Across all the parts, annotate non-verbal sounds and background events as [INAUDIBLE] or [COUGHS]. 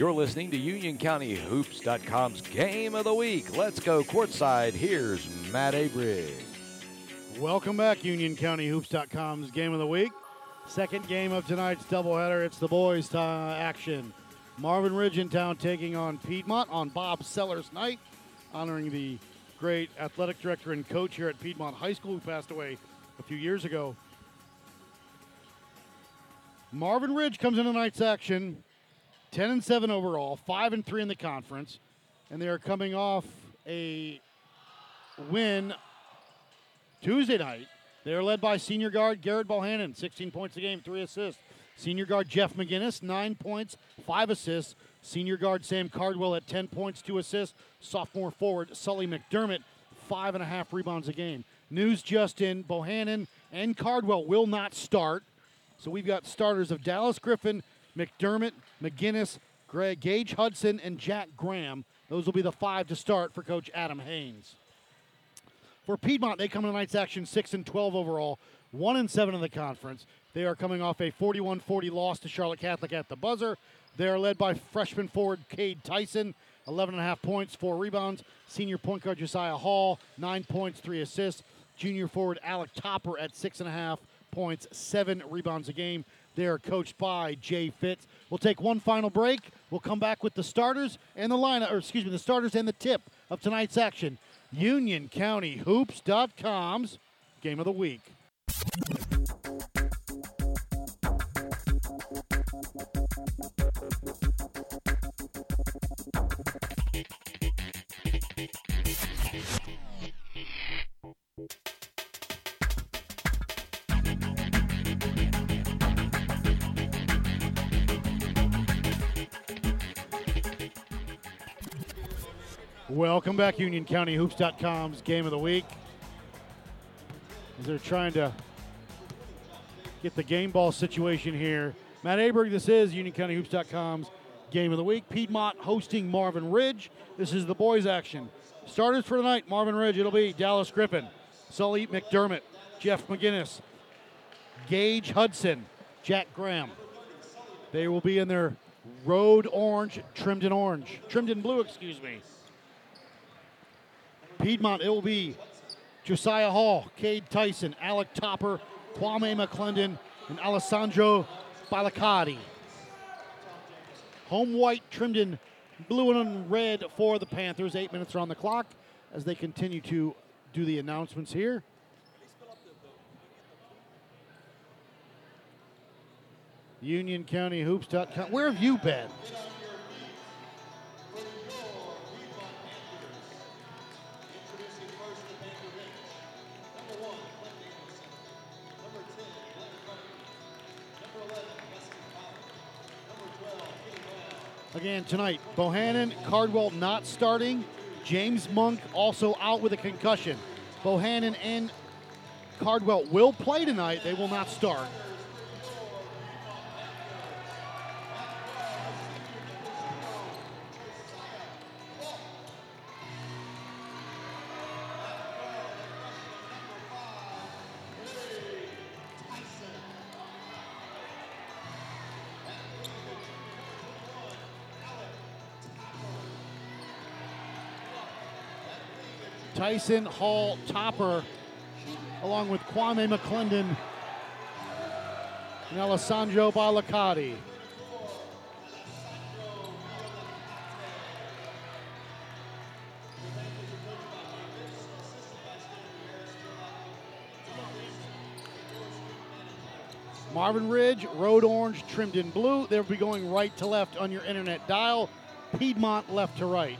You're listening to UnionCountyHoops.com's Game of the Week. Let's go courtside. Here's Matt Abrig. Welcome back, UnionCountyHoops.com's Game of the Week. Second game of tonight's doubleheader. It's the boys' uh, action. Marvin Ridge in town taking on Piedmont on Bob Sellers night, honoring the great athletic director and coach here at Piedmont High School who passed away a few years ago. Marvin Ridge comes into tonight's action 10 and 7 overall, 5 and 3 in the conference, and they are coming off a win Tuesday night. They are led by senior guard Garrett Bohannon, 16 points a game, 3 assists. Senior guard Jeff McGinnis, 9 points, 5 assists. Senior guard Sam Cardwell at 10 points, 2 assists. Sophomore forward Sully McDermott, 5.5 rebounds a game. News just in Bohannon and Cardwell will not start. So we've got starters of Dallas Griffin, McDermott, McGinnis, Greg Gage Hudson, and Jack Graham. Those will be the five to start for Coach Adam Haynes. For Piedmont, they come to tonight's action 6 and 12 overall, 1 and 7 in the conference. They are coming off a 41 40 loss to Charlotte Catholic at the buzzer. They are led by freshman forward Cade Tyson, 11.5 points, 4 rebounds. Senior point guard Josiah Hall, 9 points, 3 assists. Junior forward Alec Topper at 6.5 points, 7 rebounds a game. They are coached by Jay Fitz. We'll take one final break. We'll come back with the starters and the lineup, or excuse me, the starters and the tip of tonight's action. UnionCountyHoops.com's Game of the Week. Welcome back, UnionCountyHoops.com's Game of the Week. As they're trying to get the game ball situation here. Matt Aberg, this is UnionCountyHoops.com's Game of the Week. Piedmont hosting Marvin Ridge. This is the boys' action. Starters for tonight, Marvin Ridge. It'll be Dallas Griffin, Sully McDermott, Jeff McGinnis, Gage Hudson, Jack Graham. They will be in their road orange, trimmed in orange, trimmed in blue, excuse me. Piedmont, it will be Josiah Hall, Cade Tyson, Alec Topper, Kwame McClendon, and Alessandro Balacati. Home white trimmed in blue and red for the Panthers. Eight minutes are on the clock as they continue to do the announcements here. Union County UnionCountyHoops.com. Where have you been? Again tonight, Bohannon, Cardwell not starting. James Monk also out with a concussion. Bohannon and Cardwell will play tonight. They will not start. Tyson Hall Topper, along with Kwame McClendon and Alessandro Balacati. Marvin Ridge, Road Orange, trimmed in blue. They'll be going right to left on your internet dial. Piedmont left to right.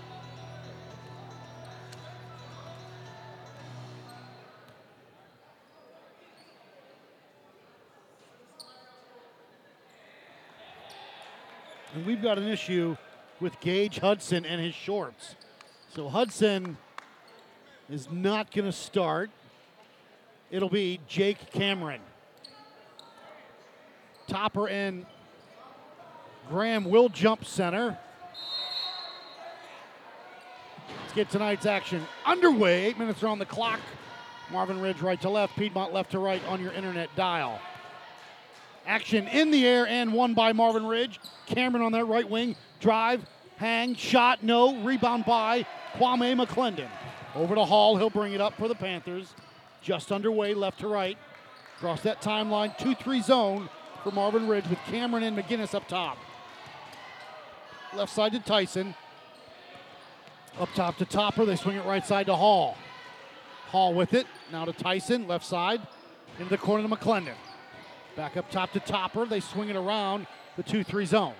And we've got an issue with Gage Hudson and his shorts. So Hudson is not going to start. It'll be Jake Cameron. Topper and Graham will jump center. Let's get tonight's action underway. Eight minutes are on the clock. Marvin Ridge right to left, Piedmont left to right on your internet dial. Action in the air and one by Marvin Ridge. Cameron on that right wing. Drive, hang, shot, no. Rebound by Kwame McClendon. Over to Hall. He'll bring it up for the Panthers. Just underway, left to right. Across that timeline, 2 3 zone for Marvin Ridge with Cameron and McGinnis up top. Left side to Tyson. Up top to Topper. They swing it right side to Hall. Hall with it. Now to Tyson, left side. Into the corner to McClendon. Back up top to Topper. They swing it around the 2 3 zone.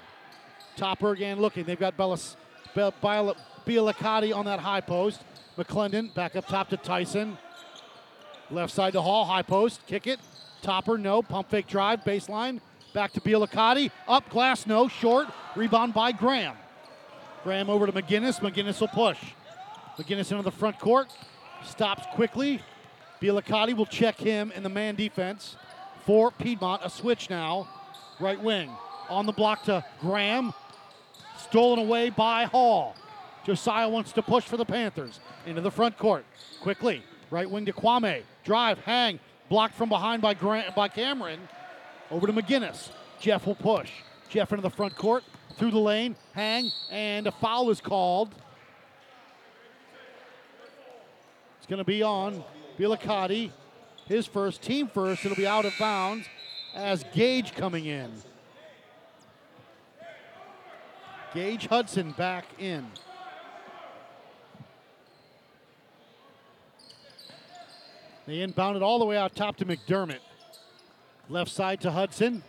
Topper again looking. They've got Bellis, Be- on that high post. McClendon back up top to Tyson. Left side to Hall, high post, kick it. Topper, no. Pump fake drive, baseline. Back to Bielicati. Up, glass, no. Short. Rebound by Graham. Graham over to McGinnis. McGinnis will push. McGinnis into the front court. Stops quickly. Bielicati will check him in the man defense for Piedmont. A switch now. Right wing. On the block to Graham. Stolen away by Hall. Josiah wants to push for the Panthers. Into the front court. Quickly. Right wing to Kwame. Drive, hang. Blocked from behind by, by Cameron. Over to McGinnis. Jeff will push. Jeff into the front court. Through the lane. Hang. And a foul is called. It's going to be on Bielicati. His first, team first. It'll be out of bounds as Gage coming in. Gage Hudson back in. They inbound it all the way out top to McDermott. Left side to Hudson.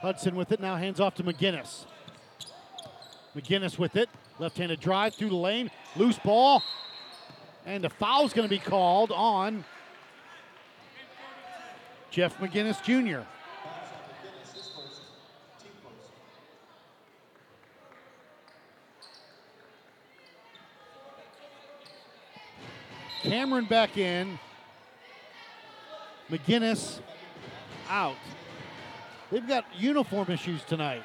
Hudson with it now hands off to McGinnis. McGinnis with it. Left handed drive through the lane. Loose ball. And a foul's going to be called on Jeff McGinnis Jr. Cameron back in. McGinnis out. They've got uniform issues tonight.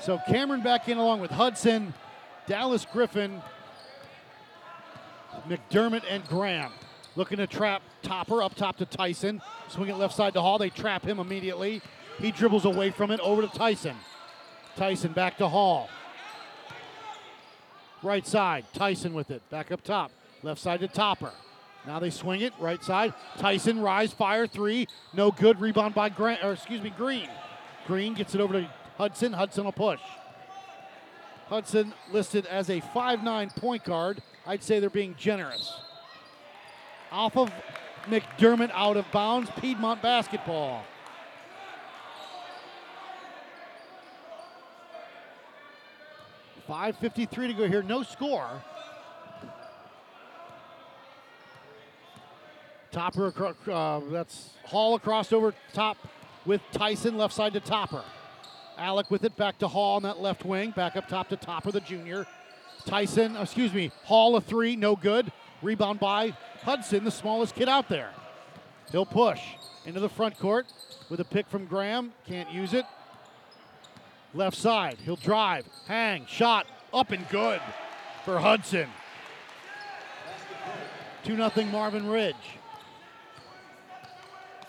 So Cameron back in along with Hudson, Dallas Griffin, McDermott, and Graham. Looking to trap Topper up top to Tyson. Swing it left side to Hall. They trap him immediately. He dribbles away from it over to Tyson. Tyson back to Hall. Right side, Tyson with it. Back up top. Left side to Topper. Now they swing it. Right side. Tyson, rise, fire, three. No good. Rebound by Grant, or excuse me, Green. Green gets it over to Hudson. Hudson will push. Hudson listed as a 5'9 point guard. I'd say they're being generous. Off of McDermott out of bounds. Piedmont basketball. Five fifty-three to go here. No score. Topper, uh, that's Hall across over top with Tyson, left side to Topper. Alec with it back to Hall on that left wing, back up top to Topper, the junior. Tyson, excuse me, Hall a three, no good. Rebound by Hudson, the smallest kid out there. He'll push into the front court with a pick from Graham, can't use it. Left side, he'll drive, hang, shot, up and good for Hudson. 2 0 Marvin Ridge.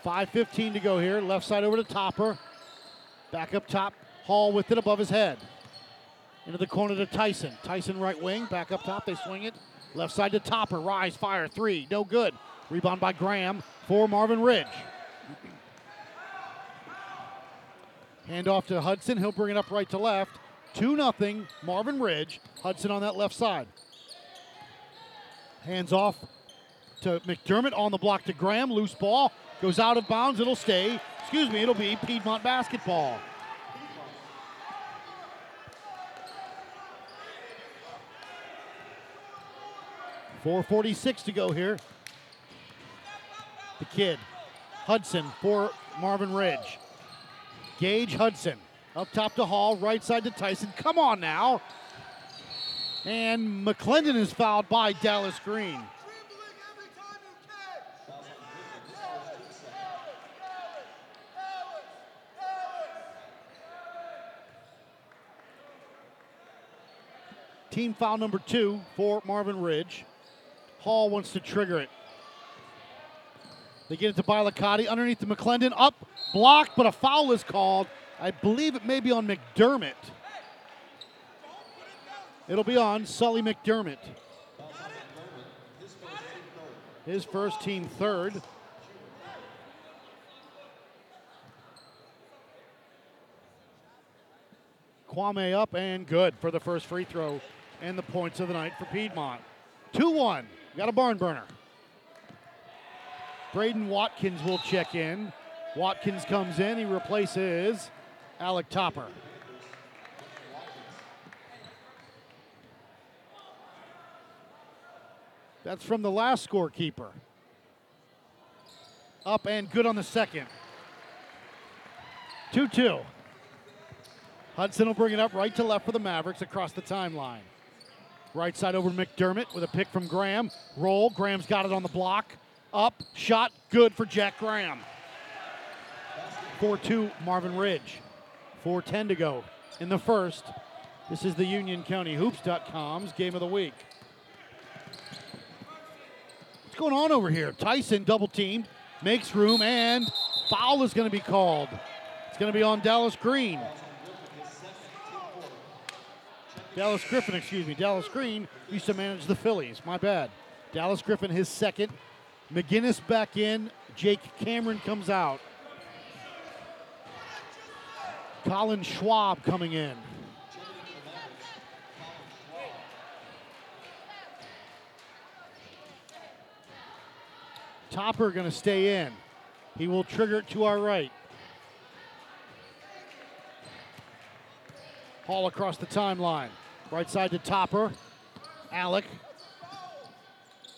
5.15 to go here. Left side over to Topper. Back up top. Hall with it above his head. Into the corner to Tyson. Tyson right wing. Back up top. They swing it. Left side to Topper. Rise, fire, three. No good. Rebound by Graham for Marvin Ridge. Hand off to Hudson. He'll bring it up right to left. 2 0 Marvin Ridge. Hudson on that left side. Hands off to McDermott on the block to Graham. Loose ball. Goes out of bounds. It'll stay. Excuse me, it'll be Piedmont basketball. Four forty-six to go here. The kid, Hudson for Marvin Ridge. Gage Hudson up top to Hall, right side to Tyson. Come on now. And McClendon is fouled by Dallas Green. Team foul number two for Marvin Ridge. Hall wants to trigger it. They get it to Bilocotti underneath the McClendon. Up, blocked, but a foul is called. I believe it may be on McDermott. It'll be on Sully McDermott. His first team third. Kwame up and good for the first free throw and the points of the night for Piedmont. 2 1. Got a barn burner. Braden Watkins will check in. Watkins comes in. He replaces Alec Topper. That's from the last scorekeeper. Up and good on the second. 2 2. Hudson will bring it up right to left for the Mavericks across the timeline. Right side over McDermott with a pick from Graham. Roll. Graham's got it on the block. Up. Shot. Good for Jack Graham. 4 2 Marvin Ridge. 4.10 to go in the first. This is the UnionCountyHoops.com's game of the week. What's going on over here? Tyson double teamed, makes room, and foul is going to be called. It's going to be on Dallas Green. Dallas Griffin, excuse me. Dallas Green used to manage the Phillies. My bad. Dallas Griffin, his second. McGinnis back in. Jake Cameron comes out. Colin Schwab coming in. Topper going to stay in. He will trigger it to our right. Hall across the timeline. Right side to Topper. Alec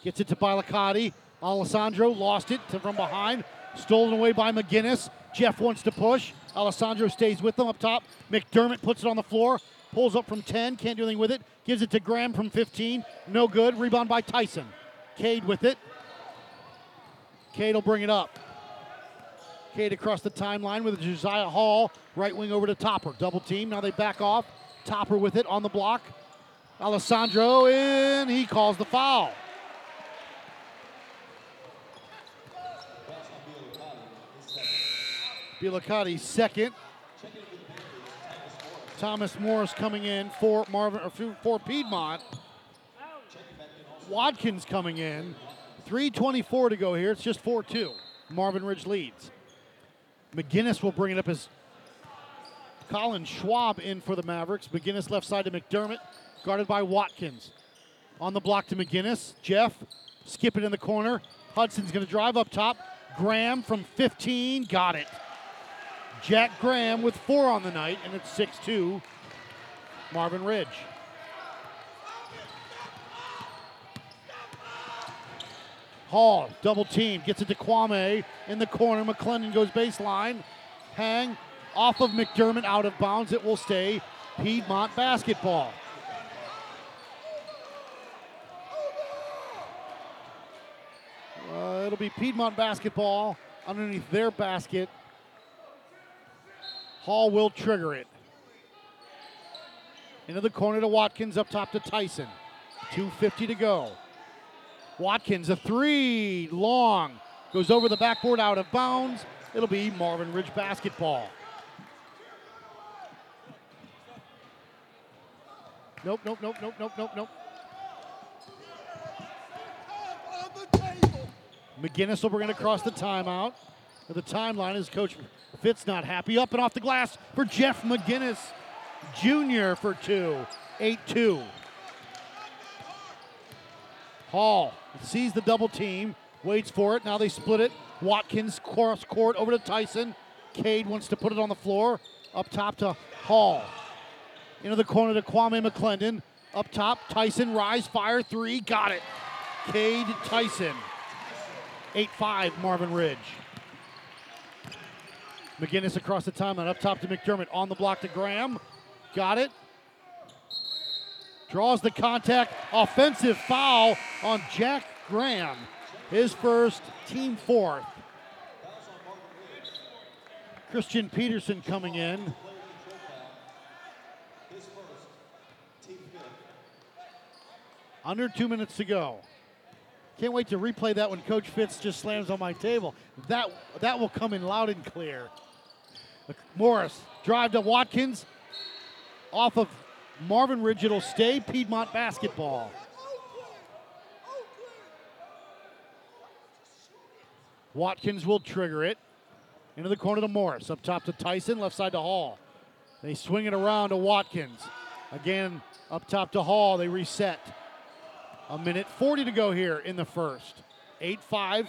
gets it to Bilocotti. Alessandro lost it to from behind. Stolen away by McGinnis. Jeff wants to push. Alessandro stays with them up top. McDermott puts it on the floor. Pulls up from 10. Can't do anything with it. Gives it to Graham from 15. No good. Rebound by Tyson. Cade with it. Cade will bring it up. Cade across the timeline with Josiah Hall. Right wing over to Topper. Double team. Now they back off. Topper with it on the block. Alessandro in. He calls the foul. Bilocotti second. Thomas Morris coming in for Marvin or for Piedmont. Watkins coming in. 324 to go here. It's just 4-2. Marvin Ridge leads. McGinnis will bring it up as Colin Schwab in for the Mavericks. McGinnis left side to McDermott, guarded by Watkins. On the block to McGinnis. Jeff, skip it in the corner. Hudson's going to drive up top. Graham from 15, got it. Jack Graham with four on the night, and it's 6 2 Marvin Ridge. Hall, double team, gets it to Kwame in the corner. McClendon goes baseline. Hang off of McDermott, out of bounds. It will stay Piedmont basketball. Uh, it'll be Piedmont basketball underneath their basket. Hall will trigger it. Into the corner to Watkins, up top to Tyson. 2.50 to go. Watkins, a three, long, goes over the backboard, out of bounds. It'll be Marvin Ridge basketball. Nope, nope, nope, nope, nope, nope, nope. McGinnis will bring it across the timeout. The timeline is Coach Fitz not happy. Up and off the glass for Jeff McGinnis Jr. for two. 8 2. Hall sees the double team, waits for it. Now they split it. Watkins cross court over to Tyson. Cade wants to put it on the floor. Up top to Hall. Into the corner to Kwame McClendon. Up top, Tyson, rise, fire, three, got it. Cade Tyson. 8 5, Marvin Ridge. McGinnis across the timeline, up top to McDermott, on the block to Graham. Got it. Draws the contact. Offensive foul on Jack Graham. His first, team fourth. Christian Peterson coming in. Under two minutes to go. Can't wait to replay that when Coach Fitz just slams on my table. That that will come in loud and clear. Morris drive to Watkins off of Marvin Ridge. It'll stay Piedmont basketball. Watkins will trigger it into the corner to Morris. Up top to Tyson, left side to Hall. They swing it around to Watkins. Again, up top to Hall. They reset. A minute 40 to go here in the first. 8 5,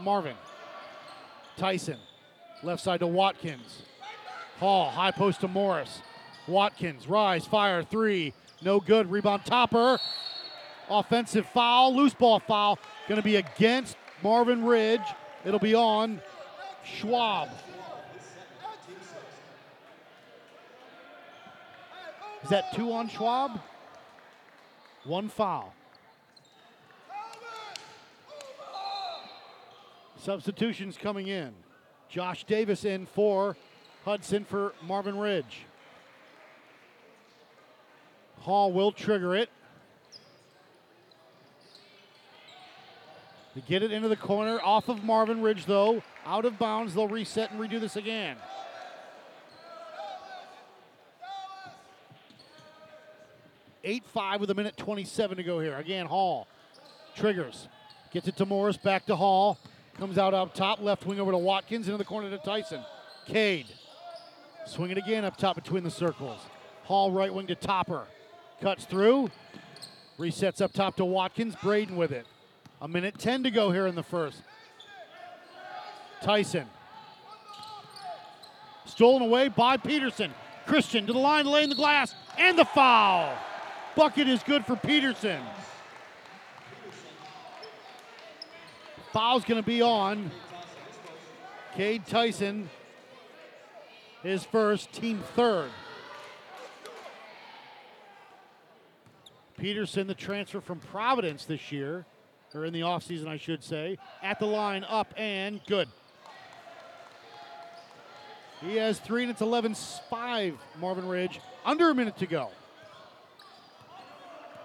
Marvin. Tyson, left side to Watkins. Hall, high post to Morris. Watkins, rise, fire, three. No good. Rebound topper. Offensive foul, loose ball foul. Going to be against Marvin Ridge. It'll be on Schwab. Is that two on Schwab? One foul. Substitutions coming in. Josh Davis in for Hudson for Marvin Ridge. Hall will trigger it. They get it into the corner off of Marvin Ridge, though. Out of bounds. They'll reset and redo this again. Eight five with a minute 27 to go here. Again, Hall triggers, gets it to Morris, back to Hall, comes out up top, left wing over to Watkins, into the corner to Tyson. Cade, swing it again up top between the circles. Hall right wing to Topper, cuts through, resets up top to Watkins. Braden with it. A minute 10 to go here in the first. Tyson. Stolen away by Peterson. Christian to the line, laying the glass, and the foul. Bucket is good for Peterson. Foul's going to be on Cade Tyson, his first, team third. Peterson, the transfer from Providence this year, or in the offseason, I should say, at the line, up and good. He has three, and it's 11 5, Marvin Ridge. Under a minute to go.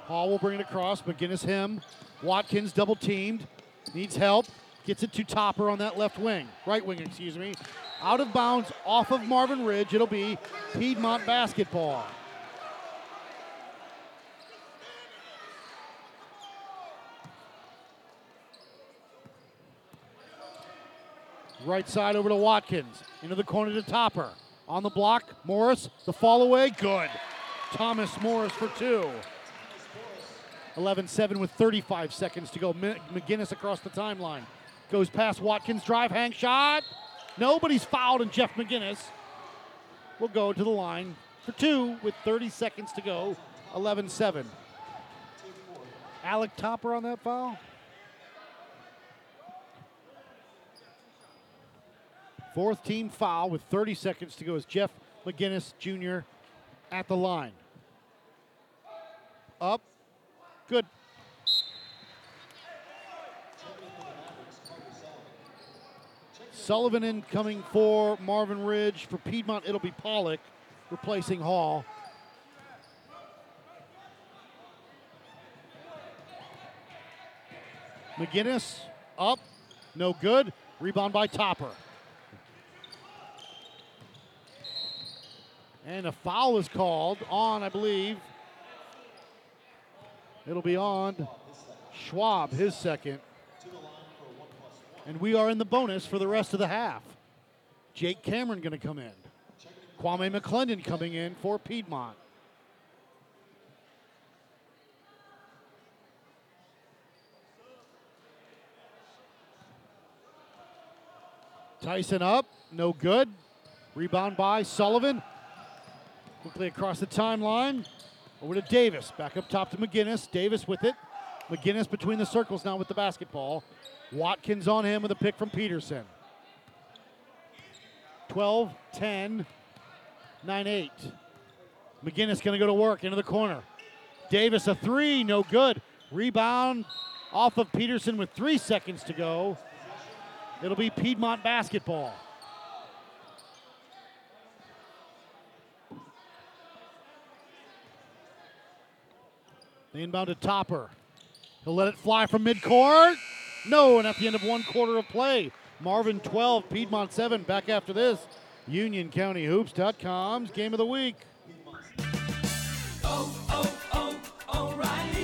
Hall will bring it across. McGinnis, him. Watkins double teamed. Needs help. Gets it to Topper on that left wing. Right wing, excuse me. Out of bounds off of Marvin Ridge. It'll be Piedmont basketball. Right side over to Watkins. Into the corner to Topper. On the block, Morris. The fall away, good. Thomas Morris for two. 11 7 with 35 seconds to go. McGinnis across the timeline. Goes past Watkins, drive, hang shot. Nobody's fouled, and Jeff McGinnis will go to the line for two with 30 seconds to go. 11 7. Alec Topper on that foul. Fourth team foul with 30 seconds to go is Jeff McGinnis Jr. at the line. Up. Good. Sullivan incoming for Marvin Ridge. For Piedmont, it'll be Pollock replacing Hall. McGinnis up, no good. Rebound by Topper. And a foul is called on, I believe. It'll be on Schwab, his second. And we are in the bonus for the rest of the half. Jake Cameron going to come in. Kwame McClendon coming in for Piedmont. Tyson up, no good. Rebound by Sullivan. Quickly across the timeline. Over to Davis. Back up top to McGinnis. Davis with it. McGinnis between the circles now with the basketball. Watkins on him with a pick from Peterson. 12 10 9 8. McGinnis going to go to work into the corner. Davis a three, no good. Rebound off of Peterson with three seconds to go. It'll be Piedmont basketball. Inbound to Topper. He'll let it fly from midcourt. No, and at the end of one quarter of play, Marvin 12, Piedmont 7. Back after this, UnionCountyHoops.com's game of the week. Oh.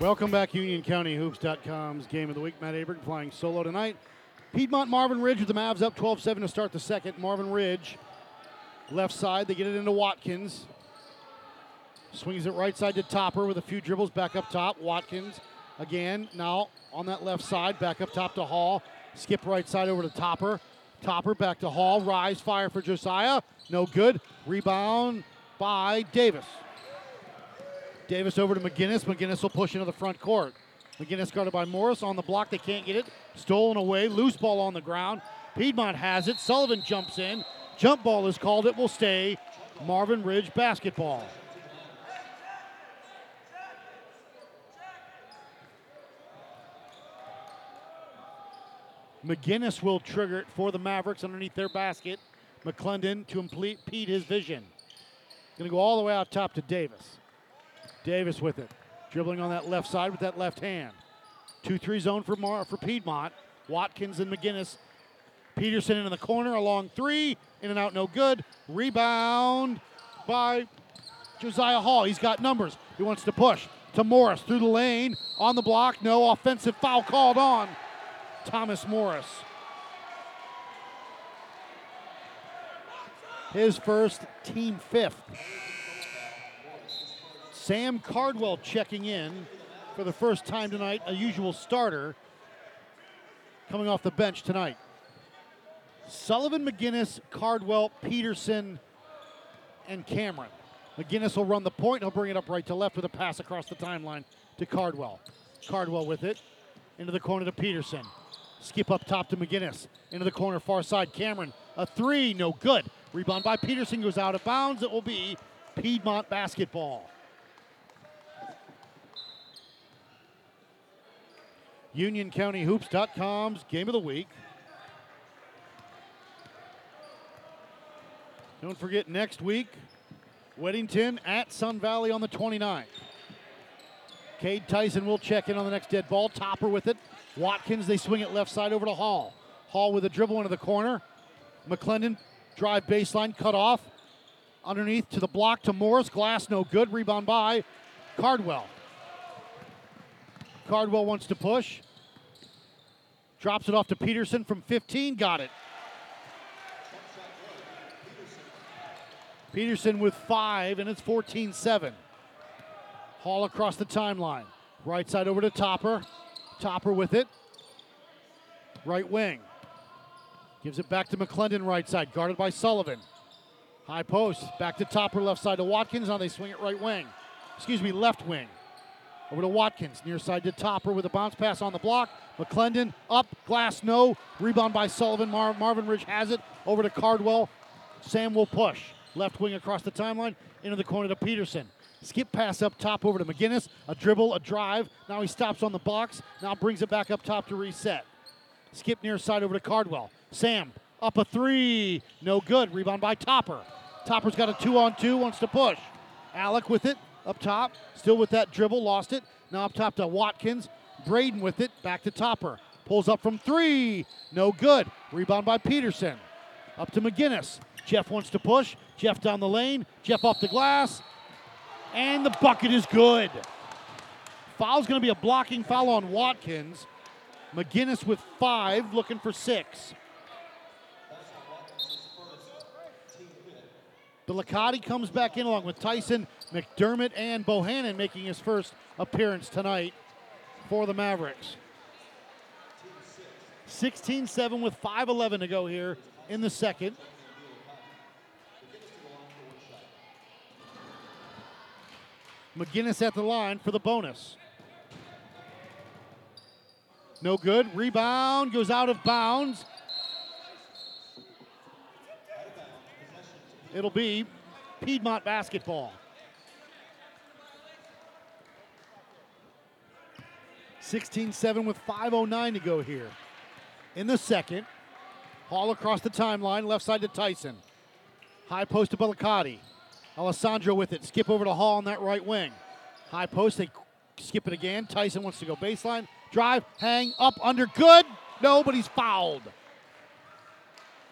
Welcome back, UnionCountyHoops.com's game of the week. Matt Aberg flying solo tonight. Piedmont Marvin Ridge with the Mavs up 12 7 to start the second. Marvin Ridge, left side, they get it into Watkins. Swings it right side to Topper with a few dribbles back up top. Watkins again, now on that left side, back up top to Hall. Skip right side over to Topper. Topper back to Hall. Rise, fire for Josiah. No good. Rebound by Davis. Davis over to McGinnis. McGinnis will push into the front court. McGinnis guarded by Morris on the block. They can't get it. Stolen away. Loose ball on the ground. Piedmont has it. Sullivan jumps in. Jump ball is called. It will stay Marvin Ridge basketball. McGinnis will trigger it for the Mavericks underneath their basket. McClendon to impede his vision. Going to go all the way out top to Davis. Davis with it. Dribbling on that left side with that left hand. 2 3 zone for, Mar- for Piedmont. Watkins and McGinnis. Peterson in the corner, a long three. In and out, no good. Rebound by Josiah Hall. He's got numbers. He wants to push to Morris through the lane. On the block, no offensive foul called on Thomas Morris. His first, team fifth. Sam Cardwell checking in for the first time tonight, a usual starter coming off the bench tonight. Sullivan, McGinnis, Cardwell, Peterson, and Cameron. McGinnis will run the point. He'll bring it up right to left with a pass across the timeline to Cardwell. Cardwell with it into the corner to Peterson. Skip up top to McGinnis. Into the corner, far side. Cameron, a three, no good. Rebound by Peterson goes out of bounds. It will be Piedmont basketball. UnionCountyHoops.com's game of the week. Don't forget next week, Weddington at Sun Valley on the 29th. Cade Tyson will check in on the next dead ball. Topper with it. Watkins, they swing it left side over to Hall. Hall with a dribble into the corner. McClendon, drive baseline, cut off. Underneath to the block to Morris. Glass, no good. Rebound by Cardwell. Cardwell wants to push. Drops it off to Peterson from 15. Got it. Peterson with five, and it's 14 7. Hall across the timeline. Right side over to Topper. Topper with it. Right wing. Gives it back to McClendon, right side, guarded by Sullivan. High post. Back to Topper, left side to Watkins. Now they swing it right wing. Excuse me, left wing. Over to Watkins, near side to Topper with a bounce pass on the block. McClendon up, glass no. Rebound by Sullivan. Mar- Marvin Ridge has it. Over to Cardwell. Sam will push. Left wing across the timeline into the corner to Peterson. Skip pass up top over to McGinnis. A dribble, a drive. Now he stops on the box. Now brings it back up top to reset. Skip near side over to Cardwell. Sam up a three. No good. Rebound by Topper. Topper's got a two on two, wants to push. Alec with it up top. Still with that dribble, lost it. Now up top to Watkins. Braden with it. Back to Topper. Pulls up from three. No good. Rebound by Peterson. Up to McGinnis. Jeff wants to push. Jeff down the lane. Jeff off the glass. And the bucket is good. Foul's going to be a blocking foul on Watkins. McGinnis with five, looking for six. Delicati comes back in along with Tyson, McDermott, and Bohannon making his first appearance tonight for the Mavericks. 16 7 with 5.11 to go here in the second. McGinnis at the line for the bonus. No good. Rebound goes out of bounds. It'll be Piedmont basketball. 16 7 with 5.09 to go here. In the second, Hall across the timeline, left side to Tyson. High post to Bellicati. Alessandro with it. Skip over to Hall on that right wing. High post, they skip it again. Tyson wants to go baseline. Drive, hang, up, under, good. No, but he's fouled.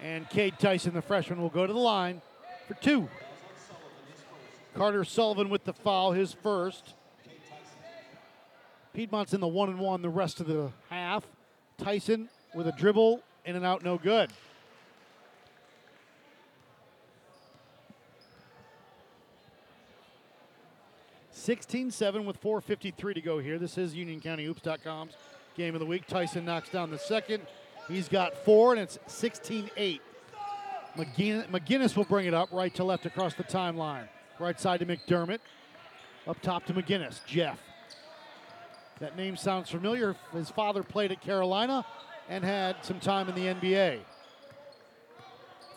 And Cade Tyson, the freshman, will go to the line for two. Carter Sullivan with the foul, his first. Piedmont's in the one and one the rest of the half. Tyson with a dribble, in and out, no good. Sixteen-seven with 4.53 to go here. This is UnionCountyHoops.com's game of the week. Tyson knocks down the second. He's got four, and it's 16-8. McGinn- McGinnis will bring it up right to left across the timeline. Right side to McDermott. Up top to McGinnis. Jeff. That name sounds familiar. His father played at Carolina and had some time in the NBA.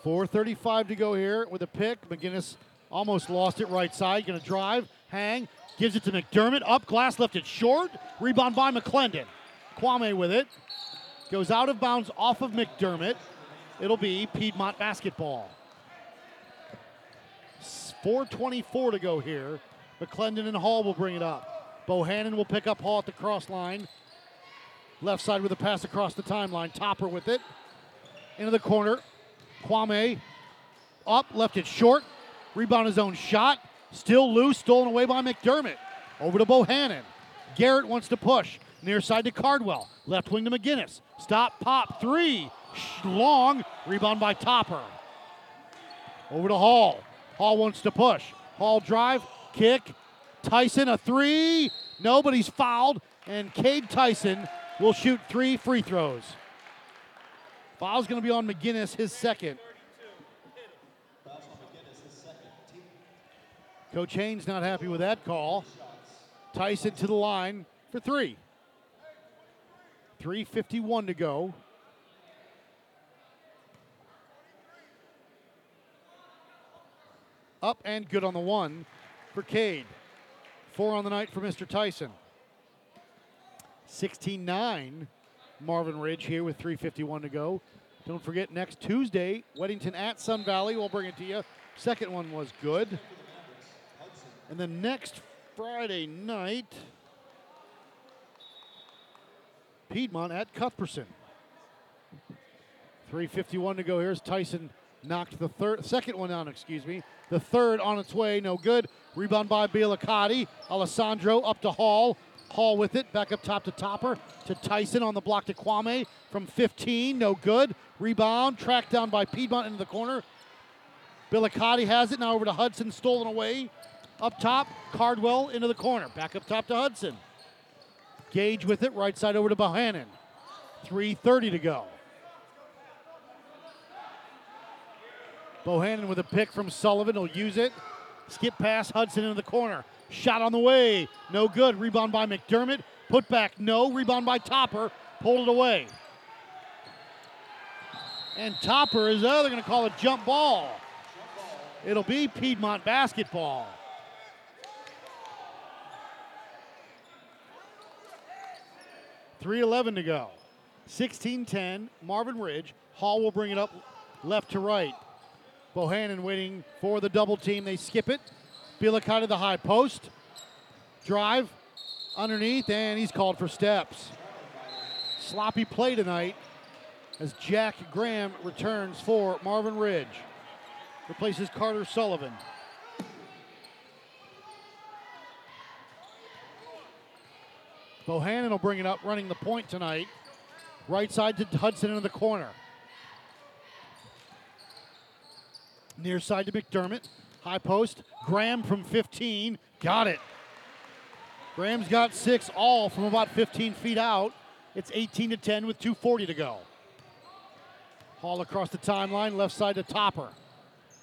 4.35 to go here with a pick. McGinnis almost lost it right side. Going to drive, hang, gives it to McDermott. Up, glass left it short. Rebound by McClendon. Kwame with it. Goes out of bounds off of McDermott. It'll be Piedmont basketball. 4.24 to go here. McClendon and Hall will bring it up. Bohannon will pick up Hall at the cross line. Left side with a pass across the timeline. Topper with it. Into the corner. Kwame up, left it short. Rebound his own shot. Still loose, stolen away by McDermott. Over to Bohannon. Garrett wants to push. Near side to Cardwell. Left wing to McGinnis. Stop, pop, three. Long. Rebound by Topper. Over to Hall. Hall wants to push. Hall drive, kick. Tyson a three. Nobody's fouled. And Cade Tyson will shoot three free throws. Foul's going to be on McGinnis, his second. Coach Haynes not happy with that call. Tyson to the line for three. 3.51 to go. Up and good on the one for Cade. Four on the night for Mr. Tyson. 16 9. Marvin Ridge here with 3.51 to go. Don't forget, next Tuesday, Weddington at Sun Valley. We'll bring it to you. Second one was good. And then next Friday night, Piedmont at Cuthbertson. 3.51 to go. Here's Tyson knocked the third, second one down, excuse me. The third on its way, no good. Rebound by Bielakati. Alessandro up to Hall. Hall with it, back up top to Topper, to Tyson on the block to Kwame from 15, no good. Rebound, tracked down by Piedmont into the corner. Bilicati has it, now over to Hudson, stolen away. Up top, Cardwell into the corner, back up top to Hudson. Gage with it, right side over to Bohannon. 3.30 to go. Bohannon with a pick from Sullivan. He'll use it. Skip pass, Hudson into the corner. Shot on the way. No good. Rebound by McDermott. Put back, no. Rebound by Topper. Pulled it away. And Topper is, oh, they're going to call a jump ball. It'll be Piedmont basketball. Three eleven to go. 16-10, Marvin Ridge. Hall will bring it up left to right. Bohannon waiting for the double team. They skip it. Bielakite to the high post. Drive underneath, and he's called for steps. Sloppy play tonight as Jack Graham returns for Marvin Ridge. Replaces Carter Sullivan. Bohannon will bring it up, running the point tonight. Right side to Hudson into the corner. Near side to McDermott. High post. Graham from 15. Got it. Graham's got six all from about 15 feet out. It's 18 to 10 with 2.40 to go. Hall across the timeline, left side to Topper.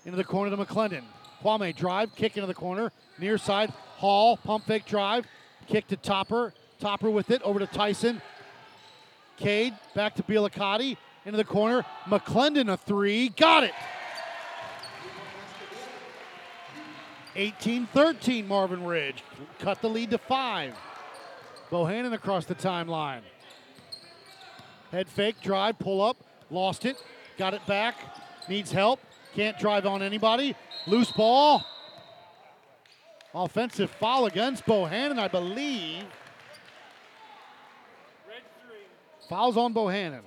Into the corner to McClendon. Kwame drive, kick into the corner. Near side, Hall, pump fake drive. Kick to Topper. Topper with it, over to Tyson. Cade, back to Bielakati. Into the corner. McClendon a three. Got it. 18 13, Marvin Ridge. Cut the lead to five. Bohannon across the timeline. Head fake, drive, pull up, lost it, got it back, needs help, can't drive on anybody. Loose ball. Offensive foul against Bohannon, I believe. Fouls on Bohannon.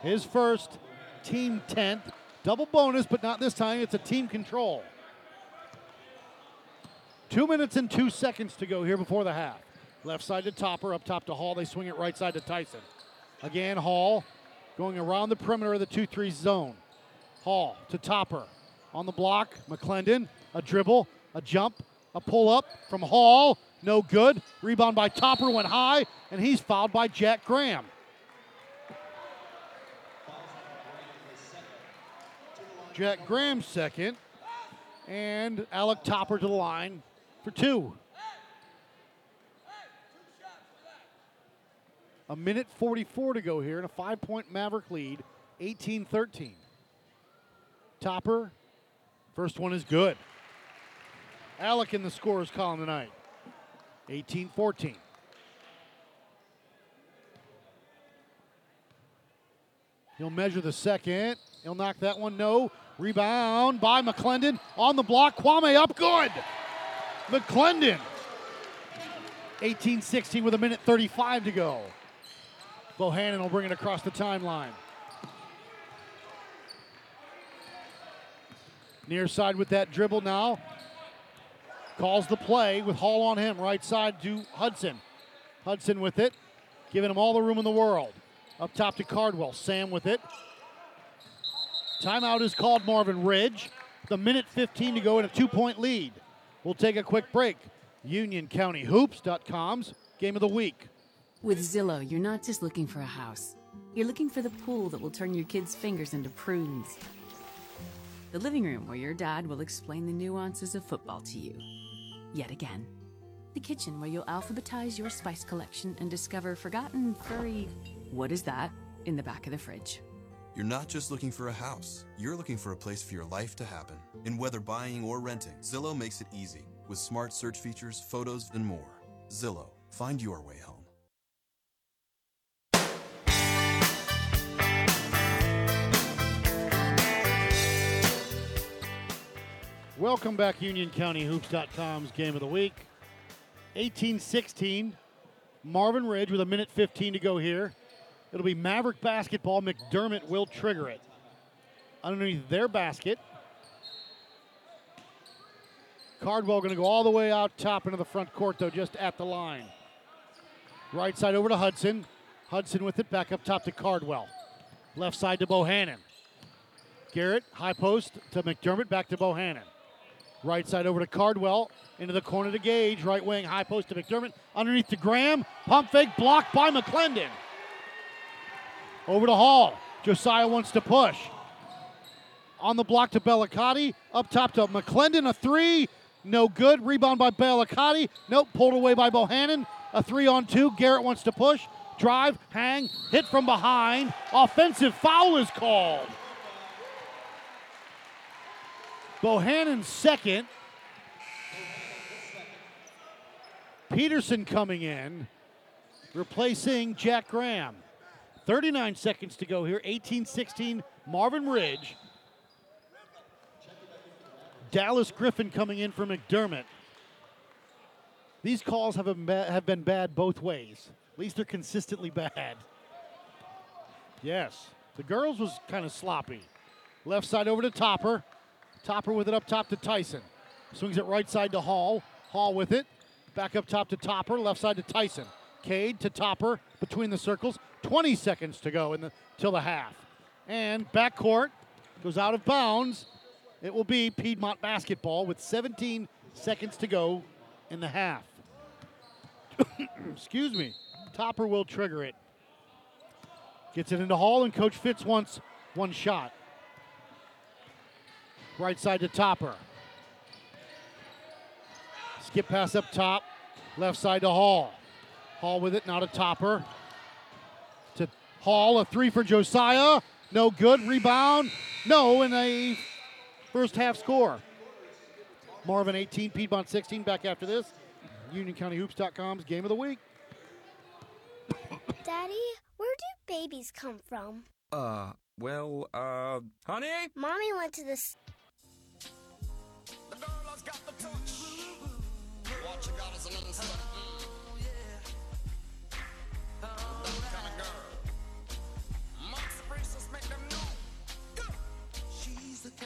His first, team 10th. Double bonus, but not this time. It's a team control. Two minutes and two seconds to go here before the half. Left side to Topper, up top to Hall. They swing it right side to Tyson. Again, Hall going around the perimeter of the 2 3 zone. Hall to Topper. On the block, McClendon. A dribble, a jump, a pull up from Hall. No good. Rebound by Topper went high, and he's fouled by Jack Graham. Jack Graham second, and Alec Topper to the line for two. A minute 44 to go here, and a five point Maverick lead, 18 13. Topper, first one is good. Alec in the scorer's column tonight, 18 14. He'll measure the second. He'll knock that one. No. Rebound by McClendon on the block. Kwame up good. McClendon. 18 16 with a minute 35 to go. Bohannon will bring it across the timeline. Near side with that dribble now. Calls the play with Hall on him. Right side to Hudson. Hudson with it, giving him all the room in the world. Up top to Cardwell. Sam with it. Timeout is called Marvin Ridge. The minute 15 to go in a two point lead. We'll take a quick break. UnionCountyHoops.com's game of the week. With Zillow, you're not just looking for a house, you're looking for the pool that will turn your kids' fingers into prunes. The living room where your dad will explain the nuances of football to you. Yet again. The kitchen where you'll alphabetize your spice collection and discover forgotten furry, what is that, in the back of the fridge. You're not just looking for a house, you're looking for a place for your life to happen. And whether buying or renting, Zillow makes it easy with smart search features, photos, and more. Zillow, find your way home. Welcome back, UnionCountyHoops.com's game of the week. 18 16. Marvin Ridge with a minute 15 to go here. It'll be Maverick basketball. McDermott will trigger it. Underneath their basket. Cardwell going to go all the way out top into the front court, though, just at the line. Right side over to Hudson. Hudson with it back up top to Cardwell. Left side to Bohannon. Garrett, high post to McDermott, back to Bohannon. Right side over to Cardwell. Into the corner to Gage. Right wing, high post to McDermott. Underneath to Graham. Pump fake blocked by McClendon. Over to Hall. Josiah wants to push. On the block to Bellicati. Up top to McClendon. A three. No good. Rebound by Bellicati. Nope. Pulled away by Bohannon. A three on two. Garrett wants to push. Drive. Hang. Hit from behind. Offensive foul is called. Bohannon second. Peterson coming in, replacing Jack Graham. 39 seconds to go here. 18 16, Marvin Ridge. Dallas Griffin coming in for McDermott. These calls have been, ba- have been bad both ways. At least they're consistently bad. Yes, the girls was kind of sloppy. Left side over to Topper. Topper with it up top to Tyson. Swings it right side to Hall. Hall with it. Back up top to Topper. Left side to Tyson. Cade to Topper between the circles. 20 seconds to go in the till the half. And backcourt goes out of bounds. It will be Piedmont basketball with 17 seconds to go in the half. [COUGHS] Excuse me. Topper will trigger it. Gets it into Hall, and Coach Fitz wants one shot. Right side to Topper. Skip pass up top. Left side to Hall. Hall with it, not a Topper. To Hall, a three for Josiah. No good. Rebound. No, and a first half score. Marvin 18, Piedmont 16. Back after this. UnionCountyHoops.com's game of the week. [COUGHS] Daddy, where do babies come from? Uh, well, uh, honey? Mommy went to this. She's the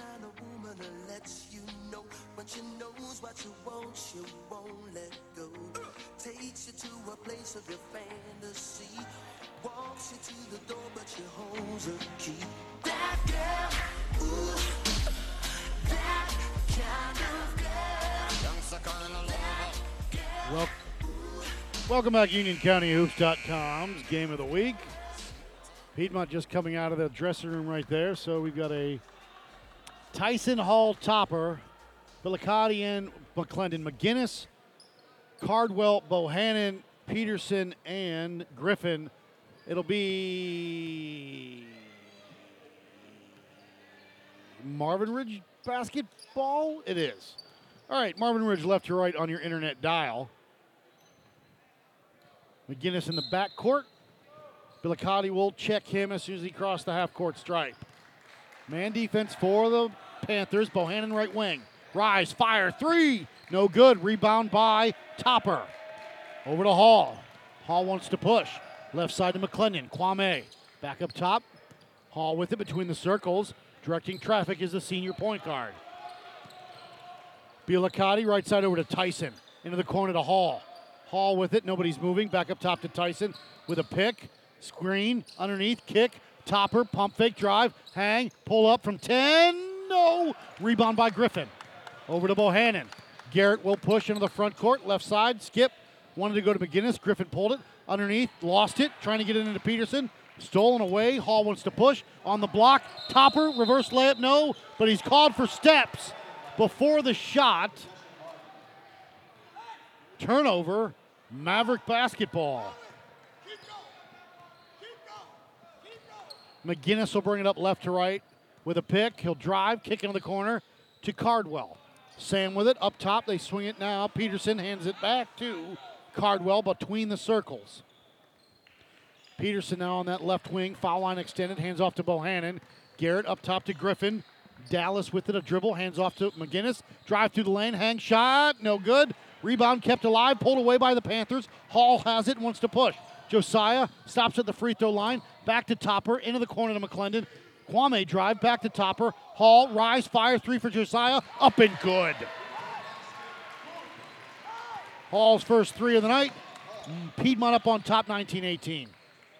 kind of woman that lets you know when she knows what you want, she won't let go. Takes you to a place of your fantasy. Walks you to the door, but she holds a key. That girl, ooh, that kind of girl. Young sucker and lover. Well, welcome back, UnionCountyHoops.com's game of the week. Piedmont just coming out of the dressing room right there. So we've got a Tyson Hall topper, Billicati McClendon, McGinnis, Cardwell, Bohannon, Peterson, and Griffin. It'll be Marvin Ridge basketball. It is. All right, Marvin Ridge left to right on your internet dial. McGinnis in the backcourt. Billicati will check him as soon as he crosses the half court stripe. Man defense for the Panthers. Bohannon right wing. Rise, fire, three. No good. Rebound by Topper. Over to Hall. Hall wants to push. Left side to McClendon. Kwame. Back up top. Hall with it between the circles. Directing traffic is the senior point guard. Bielakati, right side over to Tyson. Into the corner to Hall. Hall with it. Nobody's moving. Back up top to Tyson with a pick. Screen. Underneath. Kick. Topper. Pump fake. Drive. Hang. Pull up from 10. No. Rebound by Griffin. Over to Bohannon. Garrett will push into the front court. Left side. Skip. Wanted to go to McGinnis. Griffin pulled it. Underneath. Lost it. Trying to get it into Peterson. Stolen away. Hall wants to push. On the block. Topper. Reverse layup. No. But he's called for steps before the shot. Turnover. Maverick basketball. McGinnis will bring it up left to right with a pick. He'll drive, kick into the corner to Cardwell. Sam with it up top. They swing it now. Peterson hands it back to Cardwell between the circles. Peterson now on that left wing. Foul line extended. Hands off to Bohannon. Garrett up top to Griffin. Dallas with it. A dribble. Hands off to McGinnis. Drive through the lane. Hang shot. No good. Rebound kept alive. Pulled away by the Panthers. Hall has it. Wants to push. Josiah stops at the free throw line. Back to Topper. Into the corner to McClendon. Kwame drive. Back to Topper. Hall. Rise. Fire. Three for Josiah. Up and good. Hall's first three of the night. Piedmont up on top 19 18.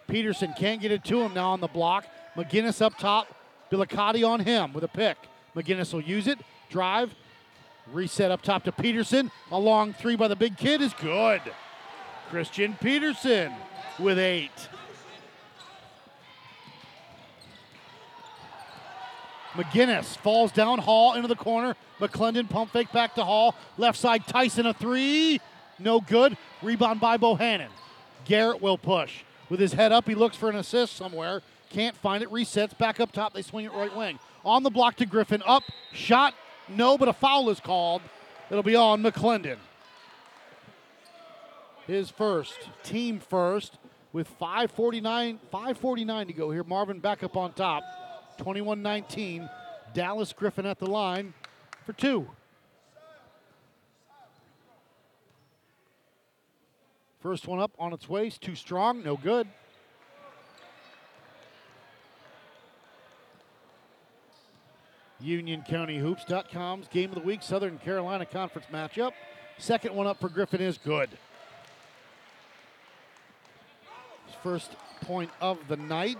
Peterson can't get it to him now on the block. McGinnis up top. Billicati on him with a pick. McGinnis will use it. Drive. Reset up top to Peterson. A long three by the big kid is good. Christian Peterson with eight. McGinnis falls down Hall into the corner. McClendon pump fake back to Hall. Left side Tyson a three. No good. Rebound by Bohannon. Garrett will push. With his head up, he looks for an assist somewhere. Can't find it. Resets back up top. They swing it right wing. On the block to Griffin. Up. Shot. No, but a foul is called. It'll be on McClendon. his first, team first, with 549, 549 to go here. Marvin back up on top, 21-19. Dallas Griffin at the line for two. First one up on its waist, too strong, no good. UnionCountyHoops.com's game of the week, Southern Carolina Conference matchup. Second one up for Griffin is good. First point of the night.